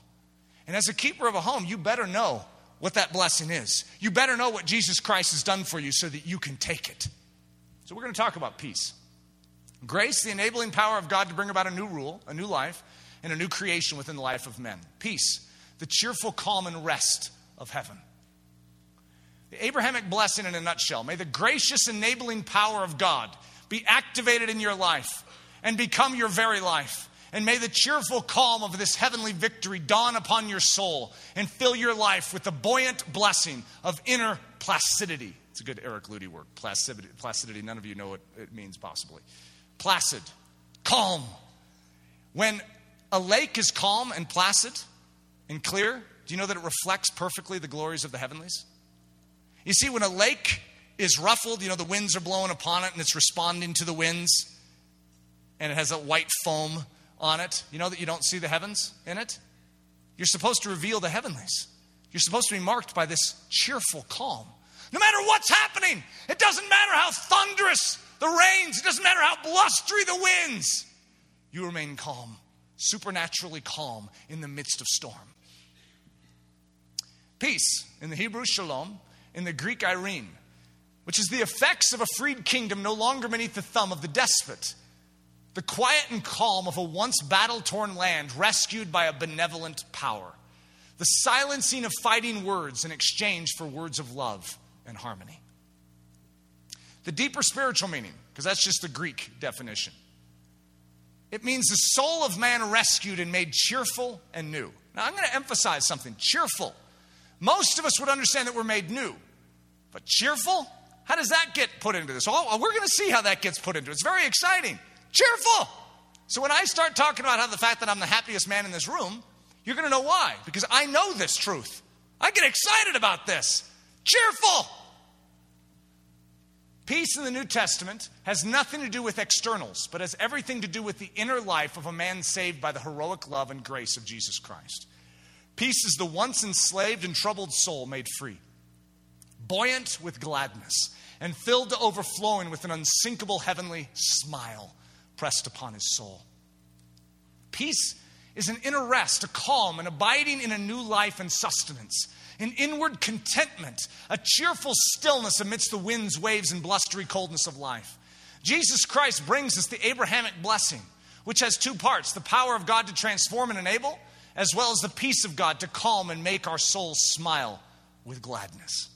And as a keeper of a home, you better know what that blessing is. You better know what Jesus Christ has done for you so that you can take it. So, we're going to talk about peace. Grace, the enabling power of God to bring about a new rule, a new life, and a new creation within the life of men. Peace, the cheerful calm and rest of heaven. The Abrahamic blessing in a nutshell. May the gracious enabling power of God be activated in your life and become your very life. And may the cheerful calm of this heavenly victory dawn upon your soul and fill your life with the buoyant blessing of inner placidity. It's a good Eric Ludy word, placidity. placidity. None of you know what it means, possibly. Placid, calm. When a lake is calm and placid and clear, do you know that it reflects perfectly the glories of the heavenlies? You see, when a lake is ruffled, you know, the winds are blowing upon it and it's responding to the winds, and it has a white foam on it. You know that you don't see the heavens in it? You're supposed to reveal the heavenlies. You're supposed to be marked by this cheerful calm. No matter what's happening, it doesn't matter how thunderous the rains, it doesn't matter how blustery the winds, you remain calm, supernaturally calm in the midst of storm. Peace, in the Hebrew, shalom, in the Greek, irene, which is the effects of a freed kingdom no longer beneath the thumb of the despot the quiet and calm of a once battle torn land rescued by a benevolent power. The silencing of fighting words in exchange for words of love and harmony. The deeper spiritual meaning, because that's just the Greek definition. It means the soul of man rescued and made cheerful and new. Now, I'm going to emphasize something cheerful. Most of us would understand that we're made new, but cheerful? How does that get put into this? Oh, we're going to see how that gets put into it. It's very exciting. Cheerful. So when I start talking about how the fact that I'm the happiest man in this room, you're going to know why. Because I know this truth. I get excited about this. Cheerful. Peace in the New Testament has nothing to do with externals, but has everything to do with the inner life of a man saved by the heroic love and grace of Jesus Christ. Peace is the once enslaved and troubled soul made free, buoyant with gladness, and filled to overflowing with an unsinkable heavenly smile pressed upon his soul. Peace is an inner rest, a calm, an abiding in a new life and sustenance an inward contentment, a cheerful stillness amidst the winds, waves, and blustery coldness of life. Jesus Christ brings us the Abrahamic blessing, which has two parts the power of God to transform and enable, as well as the peace of God to calm and make our souls smile with gladness.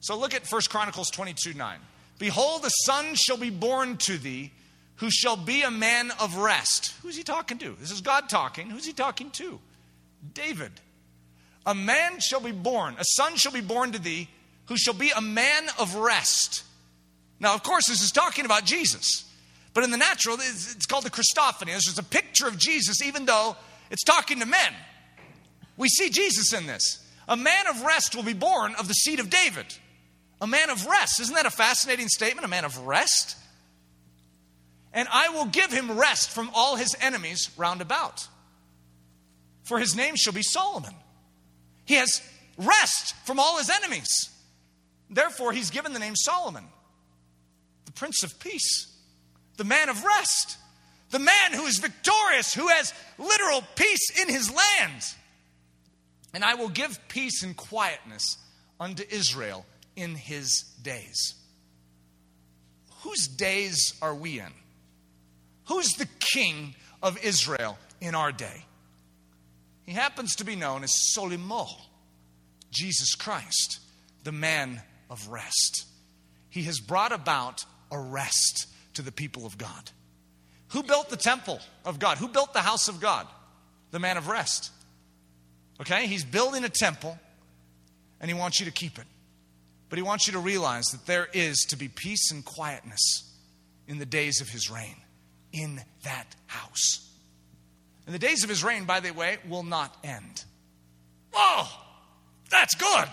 So look at 1 Chronicles 22 9. Behold, a son shall be born to thee, who shall be a man of rest. Who's he talking to? This is God talking. Who's he talking to? David. A man shall be born, a son shall be born to thee, who shall be a man of rest. Now, of course, this is talking about Jesus. But in the natural, it's called the Christophany. This is a picture of Jesus, even though it's talking to men. We see Jesus in this. A man of rest will be born of the seed of David. A man of rest. Isn't that a fascinating statement? A man of rest? And I will give him rest from all his enemies round about. For his name shall be Solomon. He has rest from all his enemies. Therefore, he's given the name Solomon, the Prince of Peace, the man of rest, the man who is victorious, who has literal peace in his land. And I will give peace and quietness unto Israel in his days. Whose days are we in? Who's the king of Israel in our day? He happens to be known as Solimo, Jesus Christ, the man of rest. He has brought about a rest to the people of God. Who built the temple of God? Who built the house of God? The man of rest. Okay? He's building a temple and he wants you to keep it. But he wants you to realize that there is to be peace and quietness in the days of his reign in that house. And the days of his reign, by the way, will not end. Oh, that's good.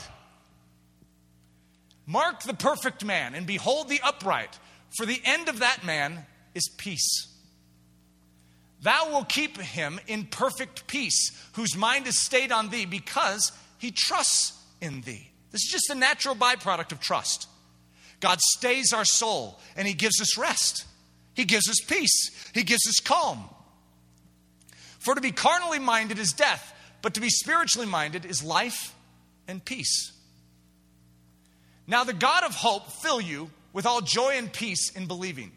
Mark the perfect man and behold the upright, for the end of that man is peace. Thou will keep him in perfect peace, whose mind is stayed on thee, because he trusts in thee. This is just a natural byproduct of trust. God stays our soul and he gives us rest. He gives us peace. He gives us calm. For to be carnally minded is death, but to be spiritually minded is life and peace. Now, the God of hope fill you with all joy and peace in believing,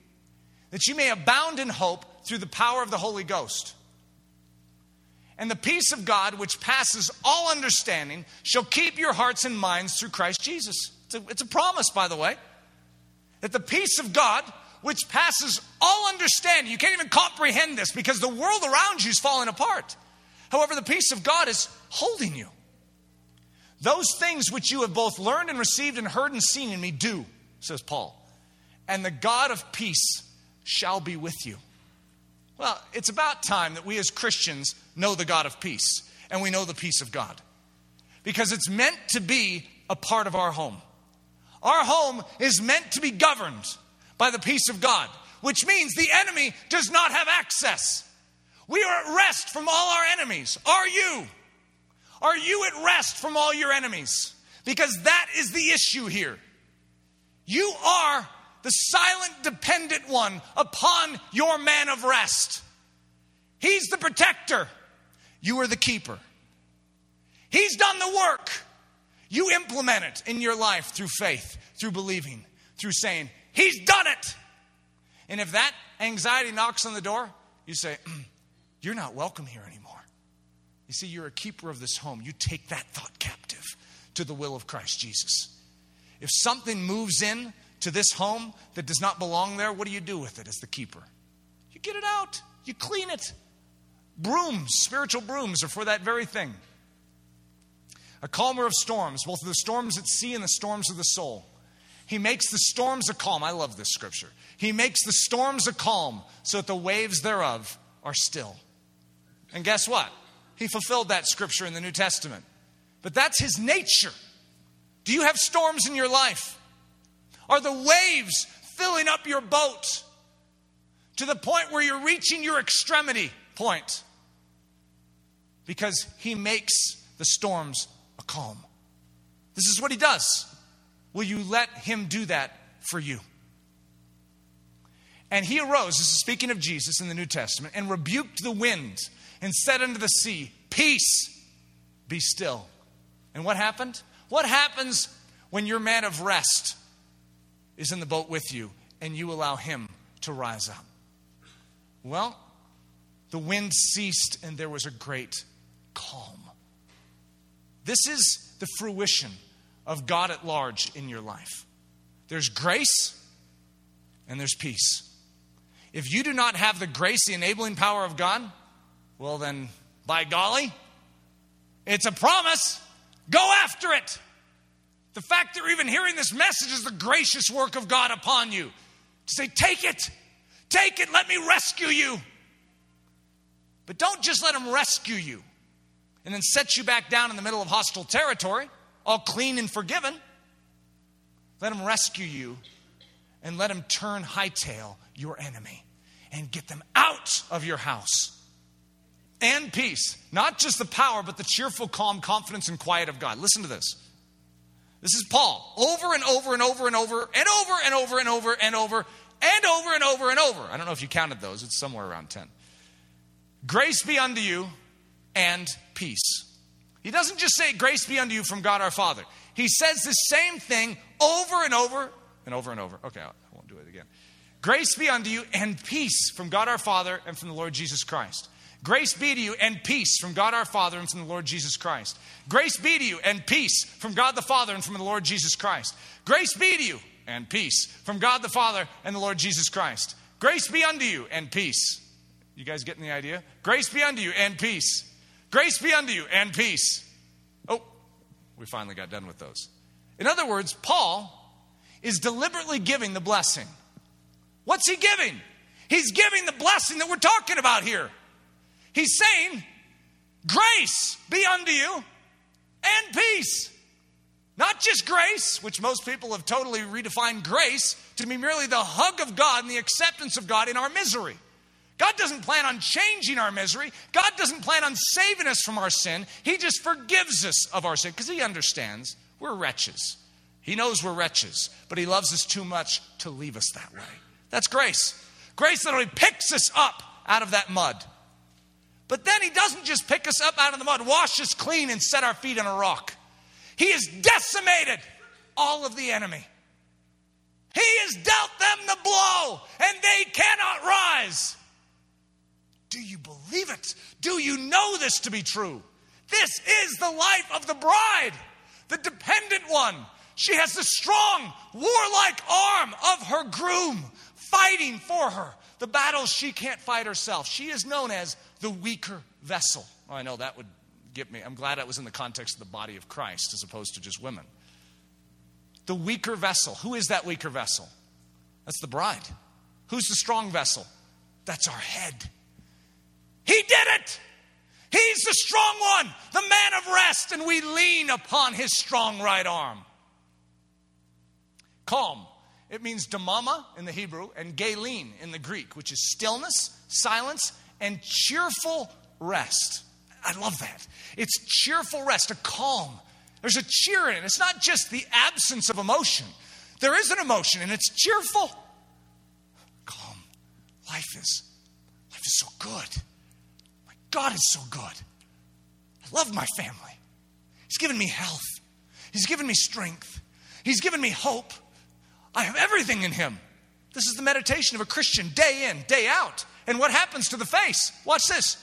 that you may abound in hope through the power of the Holy Ghost. And the peace of God, which passes all understanding, shall keep your hearts and minds through Christ Jesus. It's a, it's a promise, by the way, that the peace of God, which passes all understanding. You can't even comprehend this because the world around you is falling apart. However, the peace of God is holding you. Those things which you have both learned and received and heard and seen in me, do, says Paul. And the God of peace shall be with you. Well, it's about time that we as Christians know the God of peace and we know the peace of God because it's meant to be a part of our home. Our home is meant to be governed by the peace of God, which means the enemy does not have access. We are at rest from all our enemies. Are you? Are you at rest from all your enemies? Because that is the issue here. You are the silent, dependent one upon your man of rest. He's the protector, you are the keeper. He's done the work. You implement it in your life through faith, through believing, through saying, He's done it. And if that anxiety knocks on the door, you say, [clears throat] You're not welcome here anymore. You see, you're a keeper of this home. You take that thought captive to the will of Christ Jesus. If something moves in to this home that does not belong there, what do you do with it as the keeper? You get it out, you clean it. Brooms, spiritual brooms, are for that very thing. A calmer of storms, both the storms at sea and the storms of the soul. He makes the storms a calm. I love this scripture. He makes the storms a calm so that the waves thereof are still. And guess what? He fulfilled that scripture in the New Testament. But that's his nature. Do you have storms in your life? Are the waves filling up your boat to the point where you're reaching your extremity point? Because he makes the storms a calm. This is what he does. Will you let him do that for you? And he arose, this is speaking of Jesus in the New Testament, and rebuked the wind and said unto the sea, Peace, be still. And what happened? What happens when your man of rest is in the boat with you and you allow him to rise up? Well, the wind ceased and there was a great calm. This is the fruition of God at large in your life. There's grace and there's peace. If you do not have the grace, the enabling power of God, well, then, by golly, it's a promise. Go after it. The fact that you're even hearing this message is the gracious work of God upon you. To say, take it, take it, let me rescue you. But don't just let him rescue you and then set you back down in the middle of hostile territory all clean and forgiven. Let him rescue you and let him turn hightail your enemy and get them out of your house. And peace, not just the power, but the cheerful, calm confidence and quiet of God. Listen to this. This is Paul over and over and over and over and over and over and over and over and over and over and over. I don't know if you counted those, it's somewhere around 10. Grace be unto you and peace. He doesn't just say, Grace be unto you from God our Father. He says the same thing over and over and over and over. Okay, I won't do it again. Grace be unto you and peace from God our Father and from the Lord Jesus Christ. Grace be to you and peace from God our Father and from the Lord Jesus Christ. Grace be to you and peace from God the Father and from the Lord Jesus Christ. Grace be to you and peace from God the Father and the Lord Jesus Christ. Grace be unto you and peace. You guys getting the idea? Grace be unto you and peace Grace be unto you and peace. Oh, we finally got done with those. In other words, Paul is deliberately giving the blessing. What's he giving? He's giving the blessing that we're talking about here. He's saying, Grace be unto you and peace. Not just grace, which most people have totally redefined grace to be merely the hug of God and the acceptance of God in our misery. God doesn't plan on changing our misery. God doesn't plan on saving us from our sin. He just forgives us of our sin because He understands we're wretches. He knows we're wretches, but He loves us too much to leave us that way. That's grace. Grace literally picks us up out of that mud. But then He doesn't just pick us up out of the mud, wash us clean, and set our feet on a rock. He has decimated all of the enemy. He has dealt them the blow, and they cannot rise. Do you believe it? Do you know this to be true? This is the life of the bride, the dependent one. She has the strong, warlike arm of her groom fighting for her. The battles she can't fight herself. She is known as the weaker vessel. Oh, I know that would get me. I'm glad that was in the context of the body of Christ as opposed to just women. The weaker vessel. Who is that weaker vessel? That's the bride. Who's the strong vessel? That's our head. He did it. He's the strong one, the man of rest, and we lean upon his strong right arm. Calm. It means damama in the Hebrew and galen in the Greek, which is stillness, silence, and cheerful rest. I love that. It's cheerful rest, a calm. There's a cheer in it. It's not just the absence of emotion. There is an emotion and it's cheerful. Calm. Life is life is so good. God is so good. I love my family. He's given me health, He's given me strength, He's given me hope. I have everything in Him. This is the meditation of a Christian day in, day out. And what happens to the face? Watch this.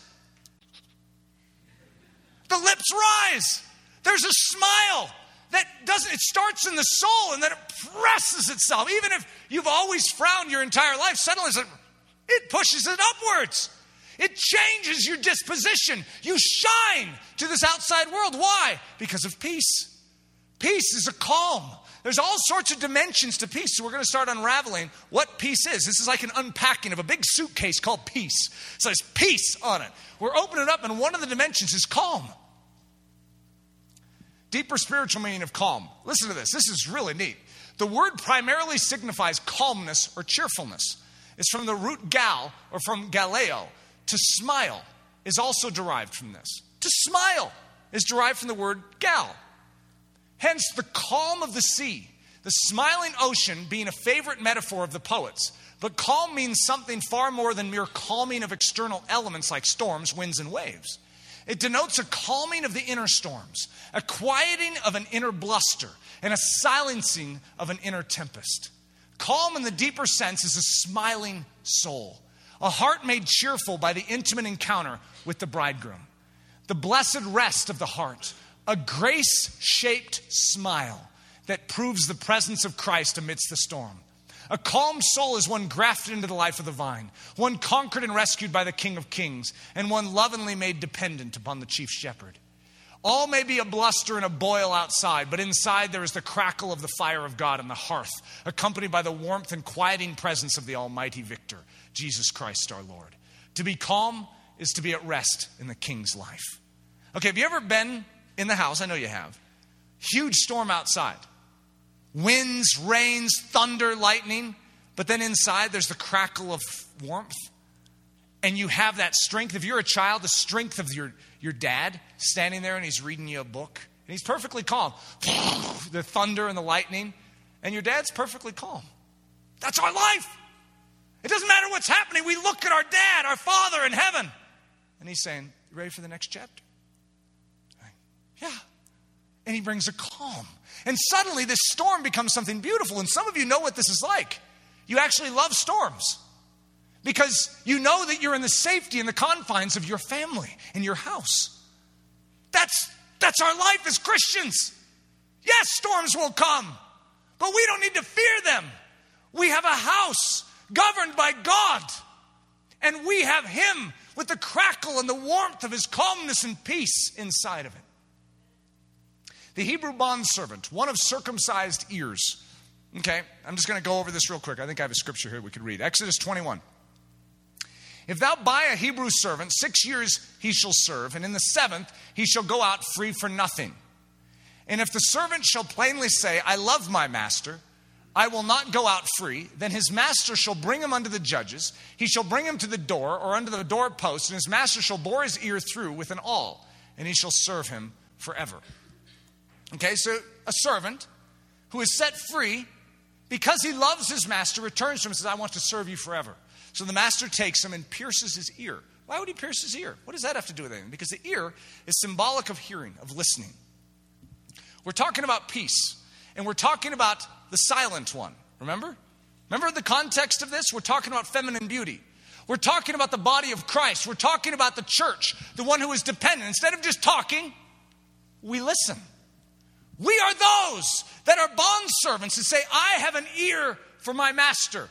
The lips rise. There's a smile that doesn't, it starts in the soul and then it presses itself. Even if you've always frowned your entire life, suddenly it pushes it upwards. It changes your disposition. You shine to this outside world. Why? Because of peace. Peace is a calm There's all sorts of dimensions to peace. So we're going to start unraveling what peace is. This is like an unpacking of a big suitcase called peace. It says peace on it. We're opening it up, and one of the dimensions is calm. Deeper spiritual meaning of calm. Listen to this. This is really neat. The word primarily signifies calmness or cheerfulness. It's from the root gal or from galeo. To smile is also derived from this. To smile is derived from the word gal. Hence, the calm of the sea, the smiling ocean being a favorite metaphor of the poets. But calm means something far more than mere calming of external elements like storms, winds, and waves. It denotes a calming of the inner storms, a quieting of an inner bluster, and a silencing of an inner tempest. Calm in the deeper sense is a smiling soul, a heart made cheerful by the intimate encounter with the bridegroom, the blessed rest of the heart, a grace shaped smile that proves the presence of Christ amidst the storm. A calm soul is one grafted into the life of the vine, one conquered and rescued by the King of Kings, and one lovingly made dependent upon the chief shepherd. All may be a bluster and a boil outside, but inside there is the crackle of the fire of God on the hearth, accompanied by the warmth and quieting presence of the Almighty Victor, Jesus Christ our Lord. To be calm is to be at rest in the King's life. Okay, have you ever been in the house? I know you have. Huge storm outside winds, rains, thunder, lightning, but then inside there's the crackle of warmth. And you have that strength. If you're a child, the strength of your, your dad standing there and he's reading you a book, and he's perfectly calm. [laughs] the thunder and the lightning, and your dad's perfectly calm. That's our life. It doesn't matter what's happening. We look at our dad, our father in heaven, and he's saying, You ready for the next chapter? Yeah. And he brings a calm. And suddenly this storm becomes something beautiful. And some of you know what this is like. You actually love storms because you know that you're in the safety and the confines of your family and your house. That's, that's our life as Christians. Yes, storms will come, but we don't need to fear them. We have a house governed by God, and we have Him with the crackle and the warmth of His calmness and peace inside of it. The Hebrew bondservant, one of circumcised ears. Okay, I'm just going to go over this real quick. I think I have a scripture here we could read. Exodus 21. If thou buy a Hebrew servant, six years he shall serve, and in the seventh he shall go out free for nothing. And if the servant shall plainly say, I love my master, I will not go out free, then his master shall bring him unto the judges. He shall bring him to the door or under the doorpost, and his master shall bore his ear through with an awl, and he shall serve him forever. Okay, so a servant who is set free because he loves his master returns to him and says, I want to serve you forever. So the master takes him and pierces his ear. Why would he pierce his ear? What does that have to do with anything? Because the ear is symbolic of hearing, of listening. We're talking about peace, and we're talking about the silent one. Remember? Remember the context of this? We're talking about feminine beauty. We're talking about the body of Christ. We're talking about the church, the one who is dependent. Instead of just talking, we listen. We are those that are bond servants and say, I have an ear for my master.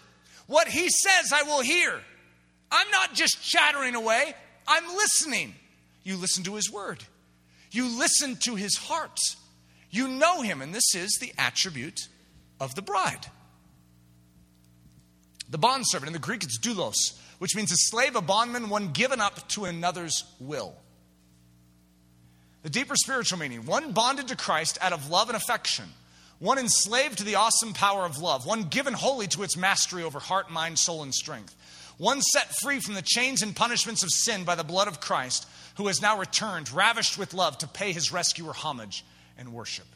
What he says, I will hear. I'm not just chattering away, I'm listening. You listen to his word, you listen to his heart. You know him, and this is the attribute of the bride. The bondservant, in the Greek, it's doulos, which means a slave, a bondman, one given up to another's will. The deeper spiritual meaning one bonded to Christ out of love and affection, one enslaved to the awesome power of love, one given wholly to its mastery over heart, mind, soul, and strength, one set free from the chains and punishments of sin by the blood of Christ, who has now returned, ravished with love, to pay his rescuer homage and worship.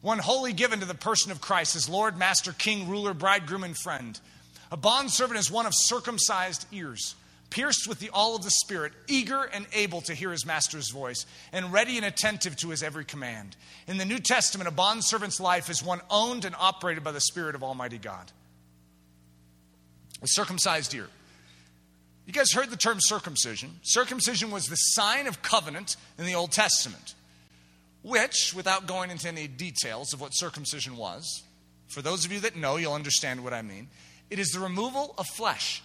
One wholly given to the person of Christ as Lord, Master, King, Ruler, Bridegroom, and Friend. A bondservant is one of circumcised ears pierced with the awl of the Spirit, eager and able to hear his master's voice, and ready and attentive to his every command. In the New Testament, a bondservant's life is one owned and operated by the Spirit of Almighty God. A circumcised ear. You guys heard the term circumcision. Circumcision was the sign of covenant in the Old Testament, which, without going into any details of what circumcision was, for those of you that know, you'll understand what I mean. It is the removal of flesh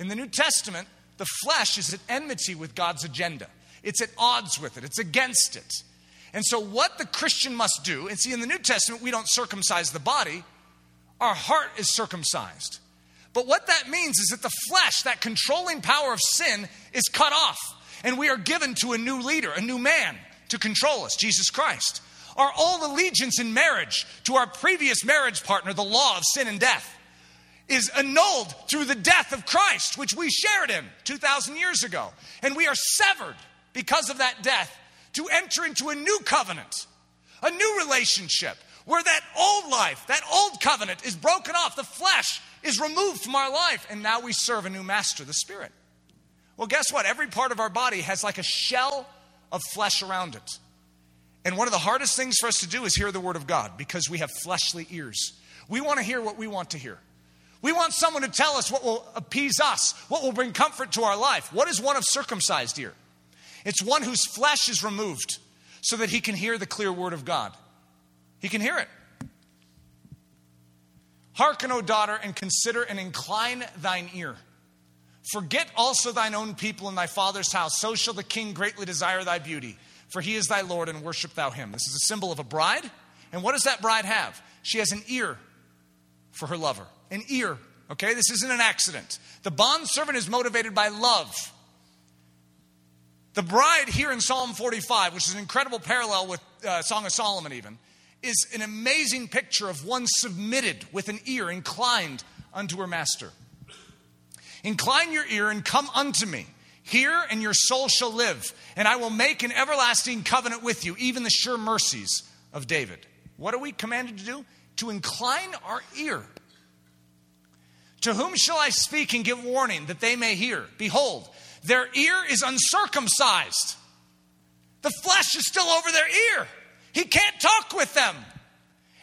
in the New Testament, the flesh is at enmity with God's agenda, it's at odds with it, it's against it. And so, what the Christian must do, and see, in the New Testament, we don't circumcise the body, our heart is circumcised. But what that means is that the flesh, that controlling power of sin, is cut off. And we are given to a new leader, a new man to control us, Jesus Christ. Our old allegiance in marriage to our previous marriage partner, the law of sin and death, is annulled through the death of Christ, which we shared in 2,000 years ago. And we are severed because of that death to enter into a new covenant, a new relationship where that old life, that old covenant is broken off. The flesh is removed from our life, and now we serve a new master, the Spirit. Well, guess what? Every part of our body has like a shell of flesh around it. And one of the hardest things for us to do is hear the Word of God because we have fleshly ears. We want to hear what we want to hear. We want someone to tell us what will appease us, what will bring comfort to our life. What is one of circumcised ear? It's one whose flesh is removed so that he can hear the clear Word of God. He can hear it. Hearken, O daughter, and consider and incline thine ear. Forget also thine own people in thy father's house. So shall the king greatly desire thy beauty, for he is thy Lord, and worship thou him. This is a symbol of a bride. And what does that bride have? She has an ear for her lover. An ear. Okay, this isn't an accident. The bondservant is motivated by love. The bride here in Psalm 45, which is an incredible parallel with uh, Song of Solomon, even, is an amazing picture of one submitted with an ear inclined unto her master. Incline your ear and come unto me. Hear, and your soul shall live, and I will make an everlasting covenant with you, even the sure mercies of David. What are we commanded to do? To incline our ear. To whom shall I speak and give warning that they may hear? Behold, their ear is uncircumcised. The flesh is still over their ear. He can't talk with them,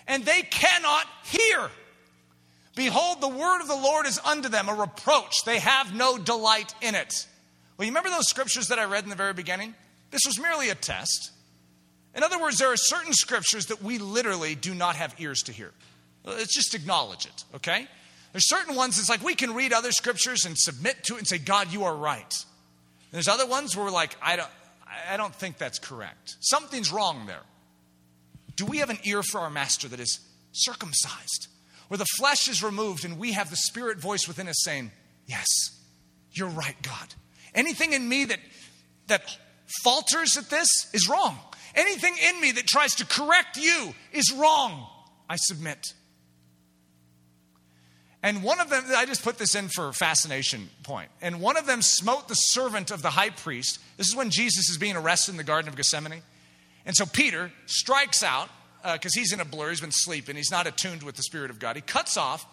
and they cannot hear. Behold, the word of the Lord is unto them a reproach. They have no delight in it. Well, you remember those scriptures that I read in the very beginning? This was merely a test. In other words, there are certain scriptures that we literally do not have ears to hear. Let's just acknowledge it, okay? There's certain ones it's like we can read other scriptures and submit to it and say, God, you are right. There's other ones where we're like, I don't, I don't think that's correct. Something's wrong there. Do we have an ear for our master that is circumcised, where the flesh is removed and we have the spirit voice within us saying, Yes, you're right, God. Anything in me that, that falters at this is wrong. Anything in me that tries to correct you is wrong. I submit. And one of them, I just put this in for fascination point. And one of them smote the servant of the high priest. This is when Jesus is being arrested in the Garden of Gethsemane. And so Peter strikes out because uh, he's in a blur, he's been sleeping, he's not attuned with the Spirit of God. He cuts off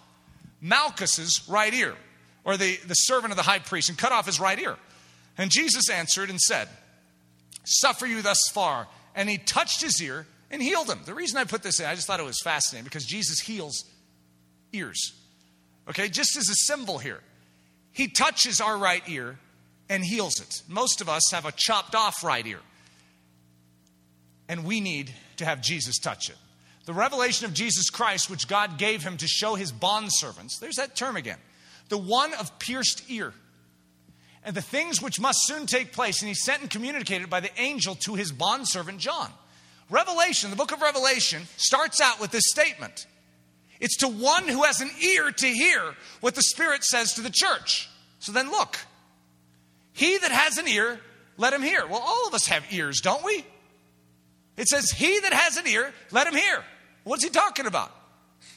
Malchus's right ear, or the, the servant of the high priest, and cut off his right ear. And Jesus answered and said, Suffer you thus far. And he touched his ear and healed him. The reason I put this in, I just thought it was fascinating because Jesus heals ears. Okay, just as a symbol here. He touches our right ear and heals it. Most of us have a chopped off right ear and we need to have Jesus touch it. The revelation of Jesus Christ, which God gave him to show his bondservants, there's that term again, the one of pierced ear. And the things which must soon take place, and he sent and communicated by the angel to his bondservant John. Revelation, the book of Revelation, starts out with this statement it's to one who has an ear to hear what the Spirit says to the church. So then look, he that has an ear, let him hear. Well, all of us have ears, don't we? It says, He that has an ear, let him hear. What's he talking about?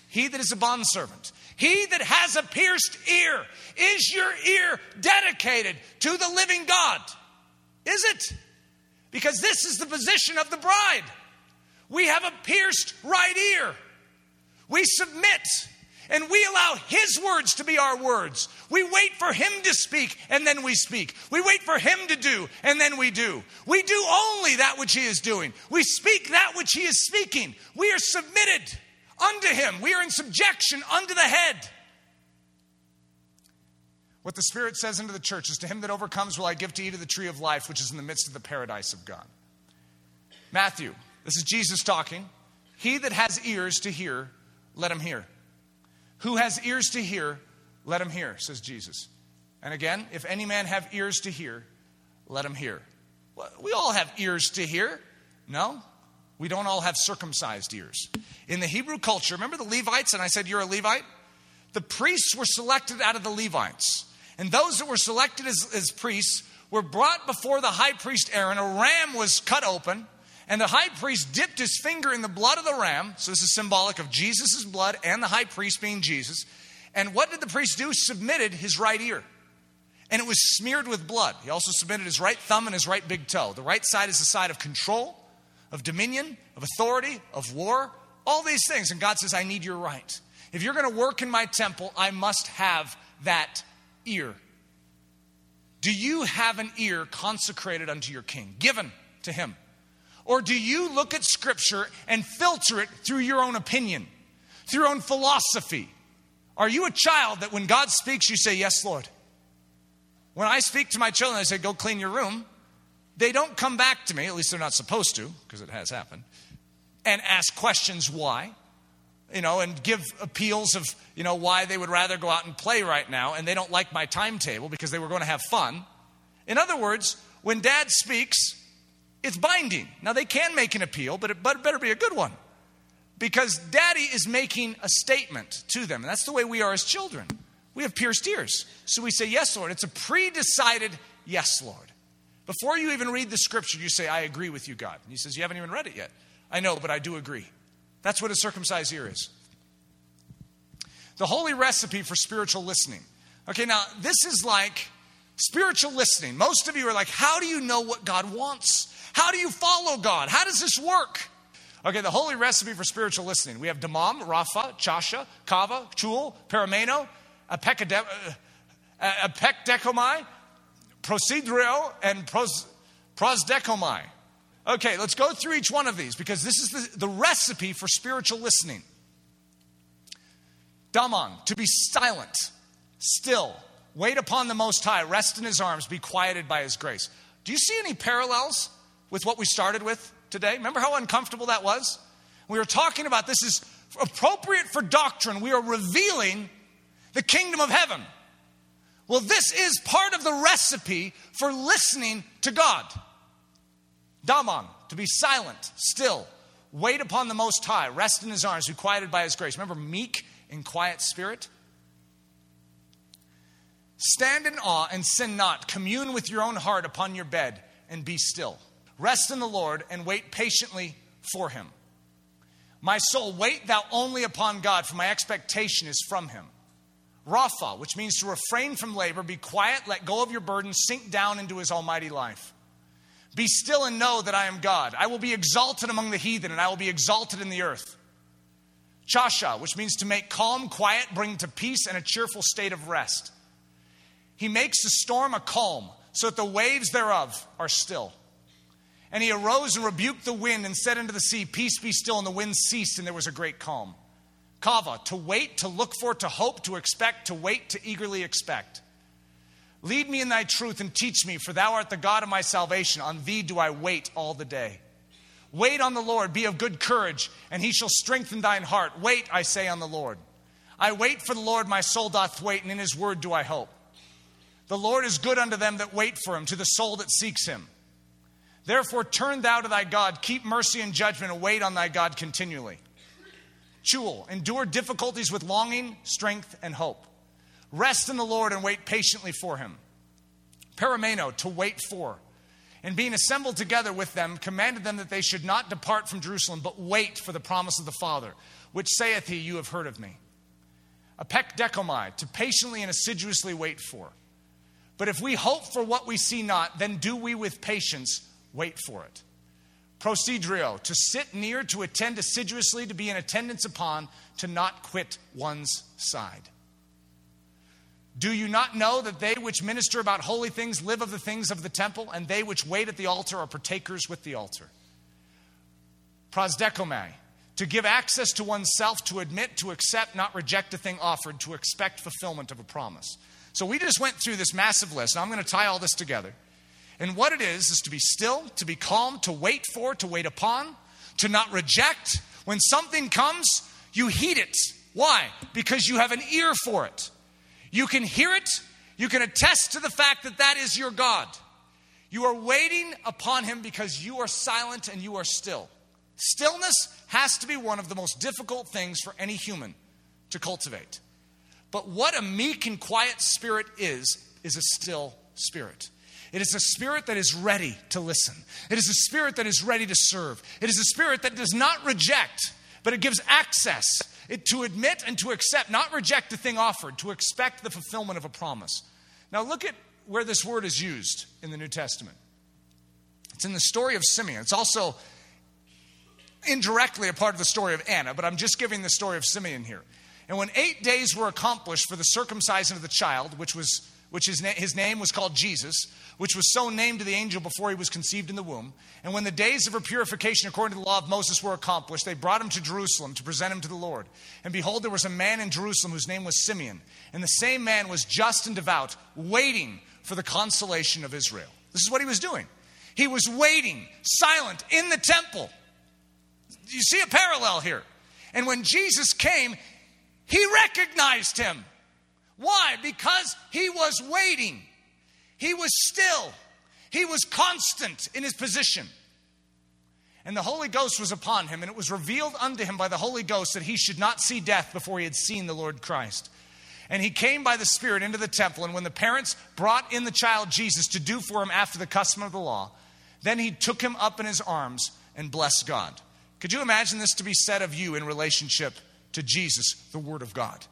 He that is a bondservant. He that has a pierced ear. Is your ear dedicated to the living God? Is it? Because this is the position of the bride. We have a pierced right ear. We submit and we allow His words to be our words. We wait for Him to speak and then we speak. We wait for Him to do and then we do. We do only that which He is doing. We speak that which He is speaking. We are submitted unto Him. We are in subjection unto the head. What the Spirit says unto the church is To him that overcomes will I give to eat of the tree of life, which is in the midst of the paradise of God. Matthew, this is Jesus talking. He that has ears to hear, let him hear. Who has ears to hear, let him hear, says Jesus. And again, if any man have ears to hear, let him hear. Well, we all have ears to hear. No? We don't all have circumcised ears. In the Hebrew culture, remember the Levites, and I said you're a Levite? The priests were selected out of the Levites. And those that were selected as, as priests were brought before the high priest Aaron. A ram was cut open, and the high priest dipped his finger in the blood of the ram. So this is symbolic of Jesus' blood and the high priest being Jesus. And what did the priest do? Submitted his right ear. And it was smeared with blood. He also submitted his right thumb and his right big toe. The right side is the side of control, of dominion, of authority, of war, all these things. And God says, I need your right. If you're going to work in my temple, I must have that ear. Do you have an ear consecrated unto your king, given to him? Or do you look at scripture and filter it through your own opinion, through your own philosophy? Are you a child that when God speaks, you say, Yes, Lord? When I speak to my children, I say, Go clean your room. They don't come back to me, at least they're not supposed to, because it has happened, and ask questions why you know, and give appeals of, you know, why they would rather go out and play right now and they don't like my timetable because they were going to have fun. In other words, when dad speaks, it's binding. Now, they can make an appeal, but it, better be a good one because daddy is making a statement to them. And that's the way we are as children. We have pierced ears. So we say, Yes, Lord. It's a pre decided yes, Lord. Before you even read the scripture, you say, I agree with you, God. And he says, You haven't even read it yet. I know, but I do agree. That's what a circumcised ear is. The holy recipe for spiritual listening. Okay, now this is like spiritual listening. Most of you are like, how do you know what God wants? How do you follow God? How does this work? Okay, the holy recipe for spiritual listening. We have Damam, Rapha, Chasha, Kava, Chul, Parameno, uh, uh, Apekdechomai, Prosidrio, and pros, Prosdechomai. Okay, let's go through each one of these because this is the, the recipe for spiritual listening. Daman, to be silent, still, wait upon the Most High, rest in His arms, be quieted by His grace. Do you see any parallels with what we started with today? Remember how uncomfortable that was? We were talking about this is appropriate for doctrine. We are revealing the kingdom of heaven. Well, this is part of the recipe for listening to God. Daman, to be silent, still, wait upon the Most High, rest in His arms, be quieted by His grace. Remember, meek and quiet spirit? Stand in awe and sin not. Commune with your own heart upon your bed and be still. Rest in the Lord and wait patiently for Him. My soul, wait thou only upon God, for my expectation is from Him. Rapha, which means to refrain from labor, be quiet, let go of your burden, sink down into His almighty life. Be still and know that I am God. I will be exalted among the heathen, and I will be exalted in the earth. Chasha, which means to make calm, quiet, bring to peace, and a cheerful state of rest. He makes the storm a calm, so that the waves thereof are still. And he arose and rebuked the wind and said unto the sea, Peace be still. And the wind ceased, and there was a great calm. Kava, to wait, to look for, to hope, to expect, to wait, to eagerly expect. Lead me in thy truth and teach me, for thou art the God of my salvation. On thee do I wait all the day. Wait on the Lord, be of good courage, and he shall strengthen thine heart. Wait, I say, on the Lord. I wait for the Lord, my soul doth wait, and in his word do I hope. The Lord is good unto them that wait for him, to the soul that seeks him. Therefore, turn thou to thy God, keep mercy and judgment, and wait on thy God continually. Chul, endure difficulties with longing, strength, and hope. Rest in the Lord and wait patiently for him. Parameno, to wait for. And being assembled together with them, commanded them that they should not depart from Jerusalem, but wait for the promise of the Father, which saith he, You have heard of me. Apekdechomai, to patiently and assiduously wait for. But if we hope for what we see not, then do we with patience wait for it. Prosidrio, to sit near, to attend assiduously, to be in attendance upon, to not quit one's side. Do you not know that they which minister about holy things live of the things of the temple, and they which wait at the altar are partakers with the altar? Prosdechomai, to give access to oneself, to admit, to accept, not reject a thing offered, to expect fulfillment of a promise. So we just went through this massive list, and I'm going to tie all this together. And what it is, is to be still, to be calm, to wait for, to wait upon, to not reject. When something comes, you heed it. Why? Because you have an ear for it. You can hear it. You can attest to the fact that that is your God. You are waiting upon him because you are silent and you are still. Stillness has to be one of the most difficult things for any human to cultivate. But what a meek and quiet spirit is, is a still spirit. It is a spirit that is ready to listen. It is a spirit that is ready to serve. It is a spirit that does not reject, but it gives access it, to admit and to accept, not reject the thing offered, to expect the fulfillment of a promise. Now, look at where this word is used in the New Testament. It's in the story of Simeon. It's also indirectly a part of the story of Anna, but I'm just giving the story of Simeon here. And when eight days were accomplished for the circumcision of the child, which was which his, na- his name was called Jesus, which was so named to the angel before he was conceived in the womb. And when the days of her purification according to the law of Moses were accomplished, they brought him to Jerusalem to present him to the Lord. And behold, there was a man in Jerusalem whose name was Simeon. And the same man was just and devout, waiting for the consolation of Israel. This is what he was doing. He was waiting, silent, in the temple. You see a parallel here. And when Jesus came, he recognized him. Why? Because he was waiting. He was still. He was constant in his position. And the Holy Ghost was upon him, and it was revealed unto him by the Holy Ghost that he should not see death before he had seen the Lord Christ. And he came by the Spirit into the temple, and when the parents brought in the child Jesus to do for him after the custom of the law, then he took him up in his arms and blessed God. Could you imagine this to be said of you in relationship to Jesus, the Word of God?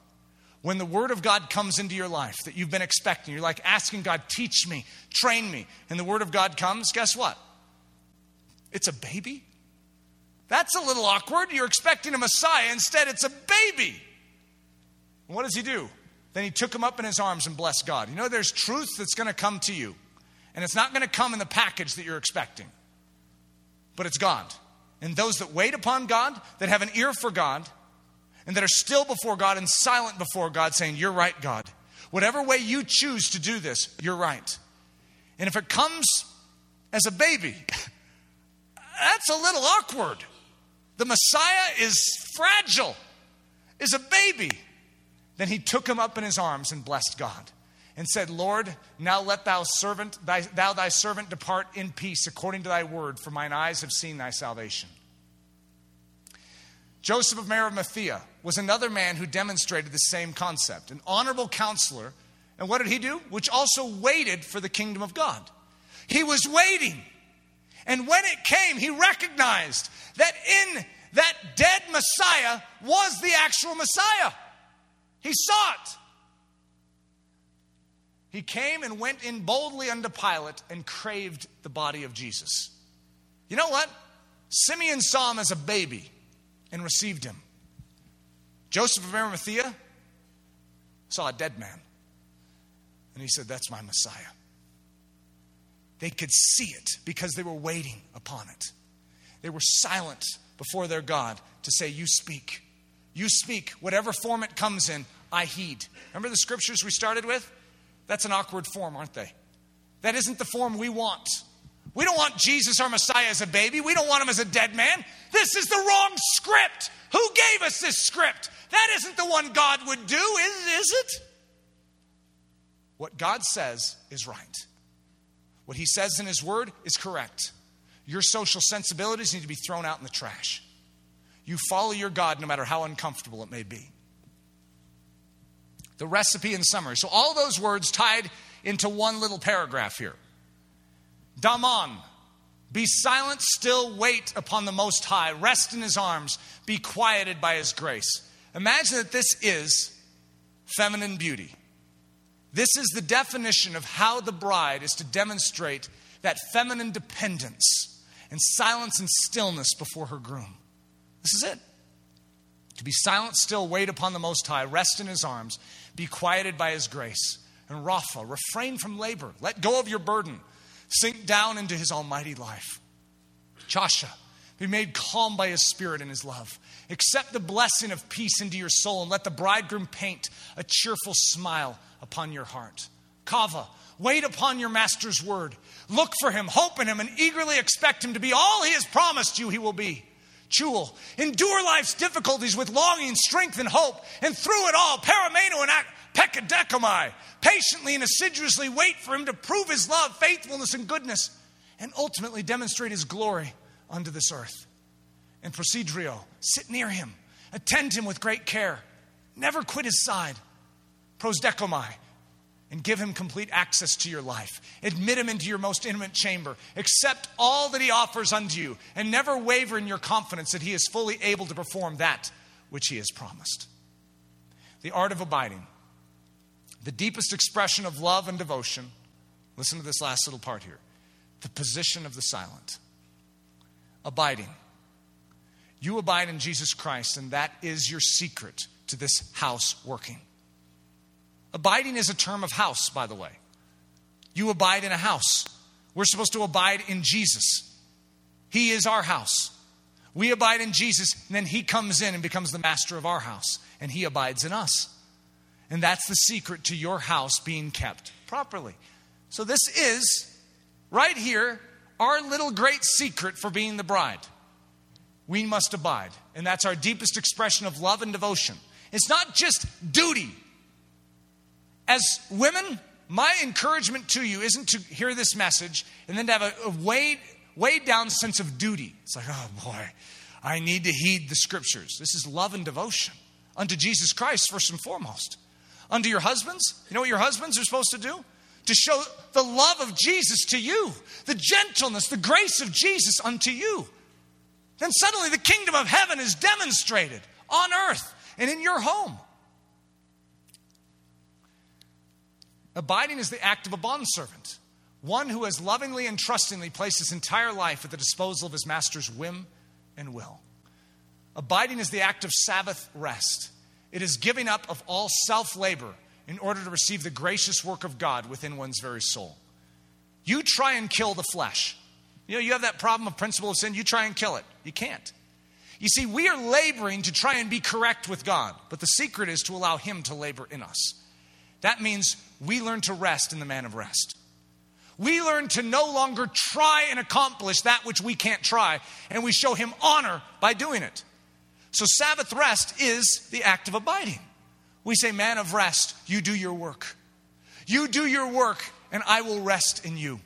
When the Word of God comes into your life that you've been expecting, you're like asking God, teach me, train me, and the Word of God comes, guess what? It's a baby. That's a little awkward. You're expecting a Messiah, instead, it's a baby. What does he do? Then he took him up in his arms and blessed God. You know, there's truth that's going to come to you, and it's not going to come in the package that you're expecting, but it's God. And those that wait upon God, that have an ear for God, and that are still before God and silent before God, saying, You're right, God. Whatever way you choose to do this, you're right. And if it comes as a baby, that's a little awkward. The Messiah is fragile, is a baby. Then he took him up in his arms and blessed God and said, Lord, now let thou servant thy, thou thy servant depart in peace according to thy word, for mine eyes have seen thy salvation. Joseph of Arimathea was another man who demonstrated the same concept, an honorable counselor. And what did he do? Which also waited for the kingdom of God. He was waiting. And when it came, he recognized that in that dead Messiah was the actual Messiah. He saw it. He came and went in boldly unto Pilate and craved the body of Jesus. You know what? Simeon saw him as a baby and received him. Joseph of Arimathea saw a dead man, and he said, That's my Messiah. They could see it because they were waiting upon it. They were silent before their God to say, You speak. You speak. Whatever form it comes in, I heed. Remember the scriptures we started with? That's an awkward form, aren't they? That isn't the form we want. We don't want Jesus, our Messiah, as a baby. We don't want him as a dead man. This is the wrong script. Who gave us this script? That isn't the one God would do, is, is it? What God says is right. What he says in his word is correct. Your social sensibilities need to be thrown out in the trash. You follow your God no matter how uncomfortable it may be. The recipe and summary. So, all those words tied into one little paragraph here. Daman, be silent, still wait upon the Most High, rest in His arms, be quieted by His grace. Imagine that this is feminine beauty. This is the definition of how the bride is to demonstrate that feminine dependence and silence and stillness before her groom. This is it. To be silent, still, wait upon the Most High, rest in His arms, be quieted by His grace. And Rapha, refrain from labor, let go of your burden. Sink down into his almighty life. Chasha, be made calm by his spirit and his love. Accept the blessing of peace into your soul and let the bridegroom paint a cheerful smile upon your heart. Kava, wait upon your master's word. Look for him, hope in him, and eagerly expect him to be all he has promised you he will be. Chul, endure life's difficulties with longing, strength, and hope, and through it all, parameno and pekadekamai, patiently and assiduously wait for him to prove his love, faithfulness, and goodness, and ultimately demonstrate his glory unto this earth. and prosidrio. Sit near him, attend him with great care, never quit his side. Prosdechomai, and give him complete access to your life. Admit him into your most intimate chamber. Accept all that he offers unto you, and never waver in your confidence that he is fully able to perform that which he has promised. The art of abiding, the deepest expression of love and devotion. Listen to this last little part here the position of the silent. Abiding. You abide in Jesus Christ, and that is your secret to this house working. Abiding is a term of house, by the way. You abide in a house. We're supposed to abide in Jesus. He is our house. We abide in Jesus, and then He comes in and becomes the master of our house, and He abides in us. And that's the secret to your house being kept properly. So, this is right here our little great secret for being the bride. We must abide, and that's our deepest expression of love and devotion. It's not just duty, as women, my encouragement to you isn't to hear this message and then to have a, a weighed, weighed down sense of duty. It's like, oh boy, I need to heed the scriptures. This is love and devotion unto Jesus Christ, first and foremost. Unto your husbands, you know what your husbands are supposed to do? To show the love of Jesus to you, the gentleness, the grace of Jesus unto you. Then suddenly the kingdom of heaven is demonstrated on earth and in your home. Abiding is the act of a bondservant, one who has lovingly and trustingly placed his entire life at the disposal of his master's whim and will. Abiding is the act of Sabbath rest. It is giving up of all self labor in order to receive the gracious work of God within one's very soul. You try and kill the flesh. You know, you have that problem of principle of sin, you try and kill it. You can't. You see, we are laboring to try and be correct with God, but the secret is to allow Him to labor in us. That means we learn to rest in the man of rest. We learn to no longer try and accomplish that which we can't try, and we show him honor by doing it. So, Sabbath rest is the act of abiding. We say, Man of rest, you do your work. You do your work, and I will rest in you.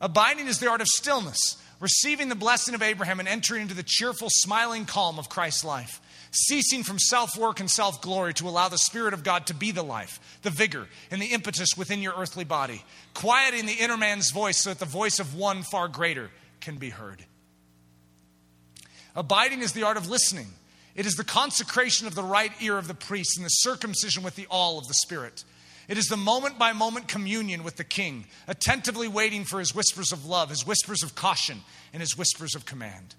Abiding is the art of stillness, receiving the blessing of Abraham and entering into the cheerful, smiling calm of Christ's life ceasing from self work and self glory to allow the Spirit of God to be the life, the vigor, and the impetus within your earthly body, quieting the inner man's voice so that the voice of one far greater can be heard. Abiding is the art of listening. It is the consecration of the right ear of the priest and the circumcision with the awl of the Spirit. It is the moment by moment communion with the King, attentively waiting for his whispers of love, his whispers of caution, and his whispers of command.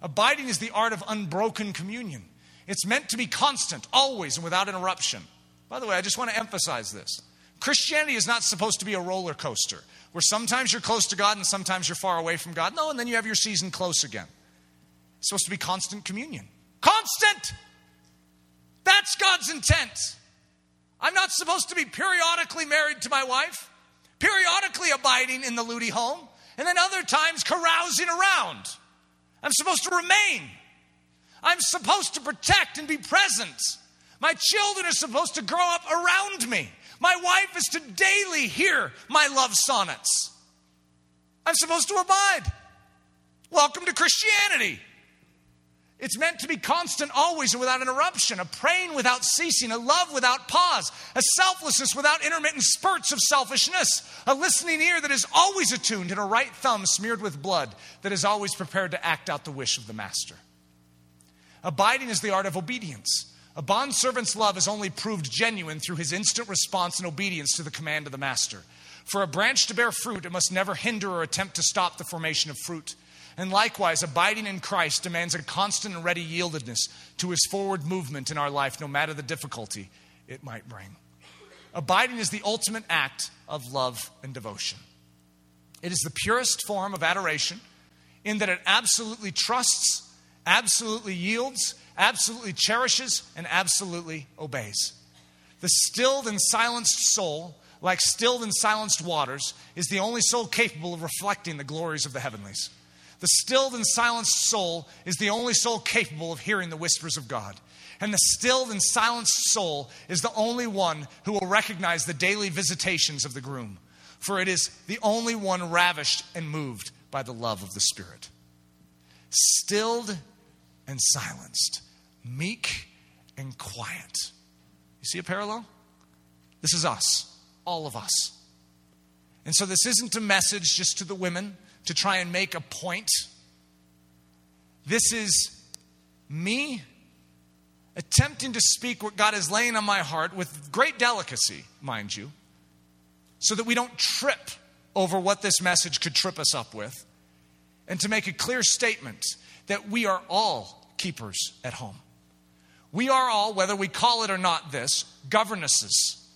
Abiding is the art of unbroken communion. It's meant to be constant, always, and without interruption. By the way, I just want to emphasize this. Christianity is not supposed to be a roller coaster where sometimes you're close to God and sometimes you're far away from God. No, and then you have your season close again. It's supposed to be constant communion. Constant! That's God's intent. I'm not supposed to be periodically married to my wife, periodically abiding in the Ludy home, and then other times carousing around. I'm supposed to remain I'm supposed to protect and be present. My children are supposed to grow up around me. My wife is to daily hear my love sonnets. I'm supposed to abide. Welcome to Christianity. It's meant to be constant, always, and without interruption, a praying without ceasing, a love without pause, a selflessness without intermittent spurts of selfishness, a listening ear that is always attuned, and a right thumb smeared with blood that is always prepared to act out the wish of the Master. Abiding is the art of obedience. A bondservant's love is only proved genuine through his instant response and obedience to the command of the master. For a branch to bear fruit, it must never hinder or attempt to stop the formation of fruit. And likewise, abiding in Christ demands a constant and ready yieldedness to his forward movement in our life, no matter the difficulty it might bring. Abiding is the ultimate act of love and devotion. It is the purest form of adoration in that it absolutely trusts absolutely yields, absolutely cherishes, and absolutely obeys. The stilled and silenced soul, like stilled and silenced waters, is the only soul capable of reflecting the glories of the heavenlies. The stilled and silenced soul is the only soul capable of hearing the whispers of God. And the stilled and silenced soul is the only one who will recognize the daily visitations of the groom, for it is the only one ravished and moved by the love of the Spirit. stilled and silenced, meek and quiet. You see a parallel? This is us, all of us. And so this isn't a message just to the women to try and make a point. This is me attempting to speak what God is laying on my heart with great delicacy, mind you, so that we don't trip over what this message could trip us up with, and to make a clear statement that we are all keepers at home. We are all, whether we call it or not this, governesses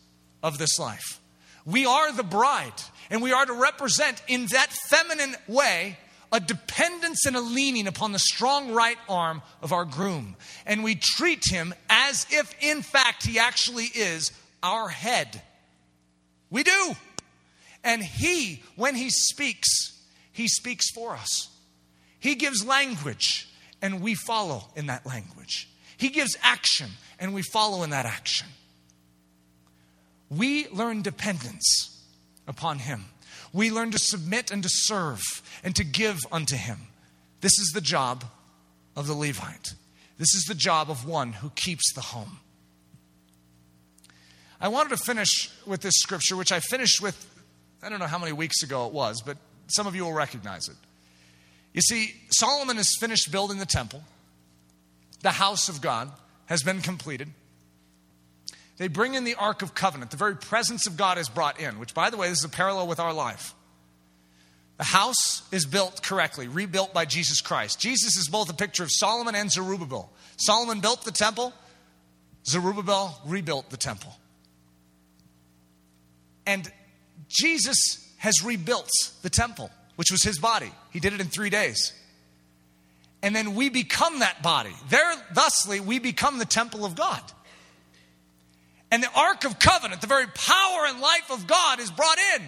of this life. We are the bride, and we are to represent in that feminine way a dependence and a leaning upon the strong right arm of our groom. And we treat him as if, in fact, he actually is our head. We do. And he, when he speaks, he speaks for us. He gives language, and we follow in that language. He gives action, and we follow in that action. We learn dependence upon Him. We learn to submit and to serve and to give unto Him. This is the job of the Levite. This is the job of one who keeps the home. I wanted to finish with this scripture, which I finished with, I don't know how many weeks ago it was, but some of you will recognize it. You see, Solomon has finished building the temple, the house of God has been completed. They bring in the Ark of Covenant. The very presence of God is brought in, which, by the way, this is a parallel with our life. The house is built correctly, rebuilt by Jesus Christ. Jesus is both a picture of Solomon and Zerubbabel. Solomon built the temple, Zerubbabel rebuilt the temple. And Jesus has rebuilt the temple, which was his body. He did it in three days. And then we become that body. There, thusly, we become the temple of God. And the Ark of Covenant, the very power and life of God, is brought in.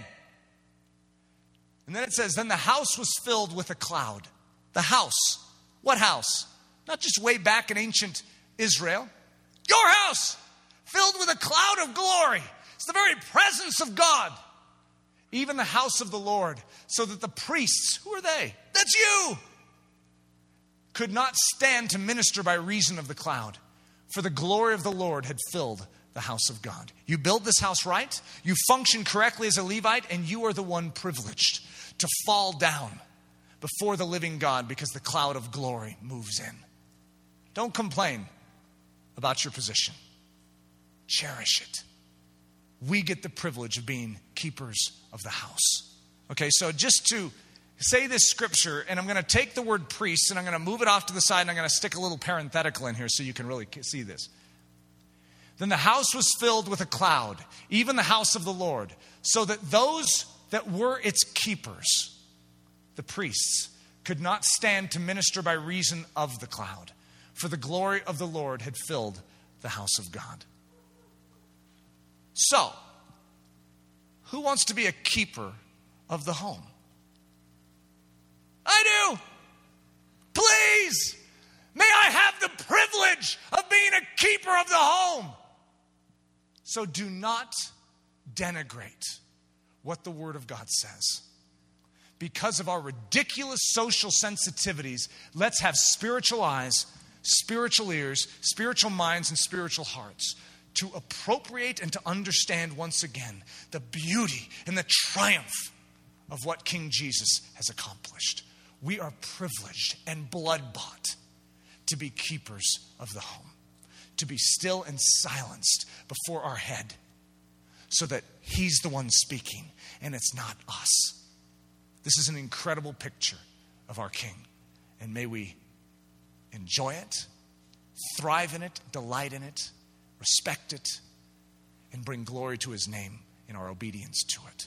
And then it says, Then the house was filled with a cloud. The house. What house? Not just way back in ancient Israel. Your house, filled with a cloud of glory. It's the very presence of God. Even the house of the Lord. So that the priests, who are they? That's you! Could not stand to minister by reason of the cloud. For the glory of the Lord had filled the house of God. You build this house right, you function correctly as a Levite, and you are the one privileged to fall down before the living God because the cloud of glory moves in. Don't complain about your position, cherish it. We get the privilege of being keepers of the house. Okay, so just to say this scripture, and I'm going to take the word priest and I'm going to move it off to the side and I'm going to stick a little parenthetical in here so you can really see this. Then the house was filled with a cloud, even the house of the Lord, so that those that were its keepers, the priests, could not stand to minister by reason of the cloud, for the glory of the Lord had filled the house of God. So, who wants to be a keeper of the home? I do. Please, may I have the privilege of being a keeper of the home. So do not denigrate what the Word of God says. Because of our ridiculous social sensitivities, let's have spiritual eyes, spiritual ears, spiritual minds, and spiritual hearts to appropriate and to understand once again the beauty and the triumph of what King Jesus has accomplished. We are privileged and blood bought to be keepers of the home to be still and silenced before our head so that He's the one speaking and it's not us. This is an incredible picture of our King. And may we enjoy it, thrive in it, delight in it, respect it, and bring glory to His name in our obedience to it.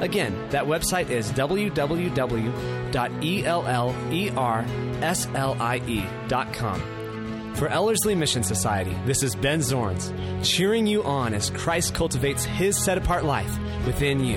Again, that website is www.ellerslie.com. For Ellerslie Mission Society, this is Ben Zorns, cheering you on as Christ cultivates his set apart life within you.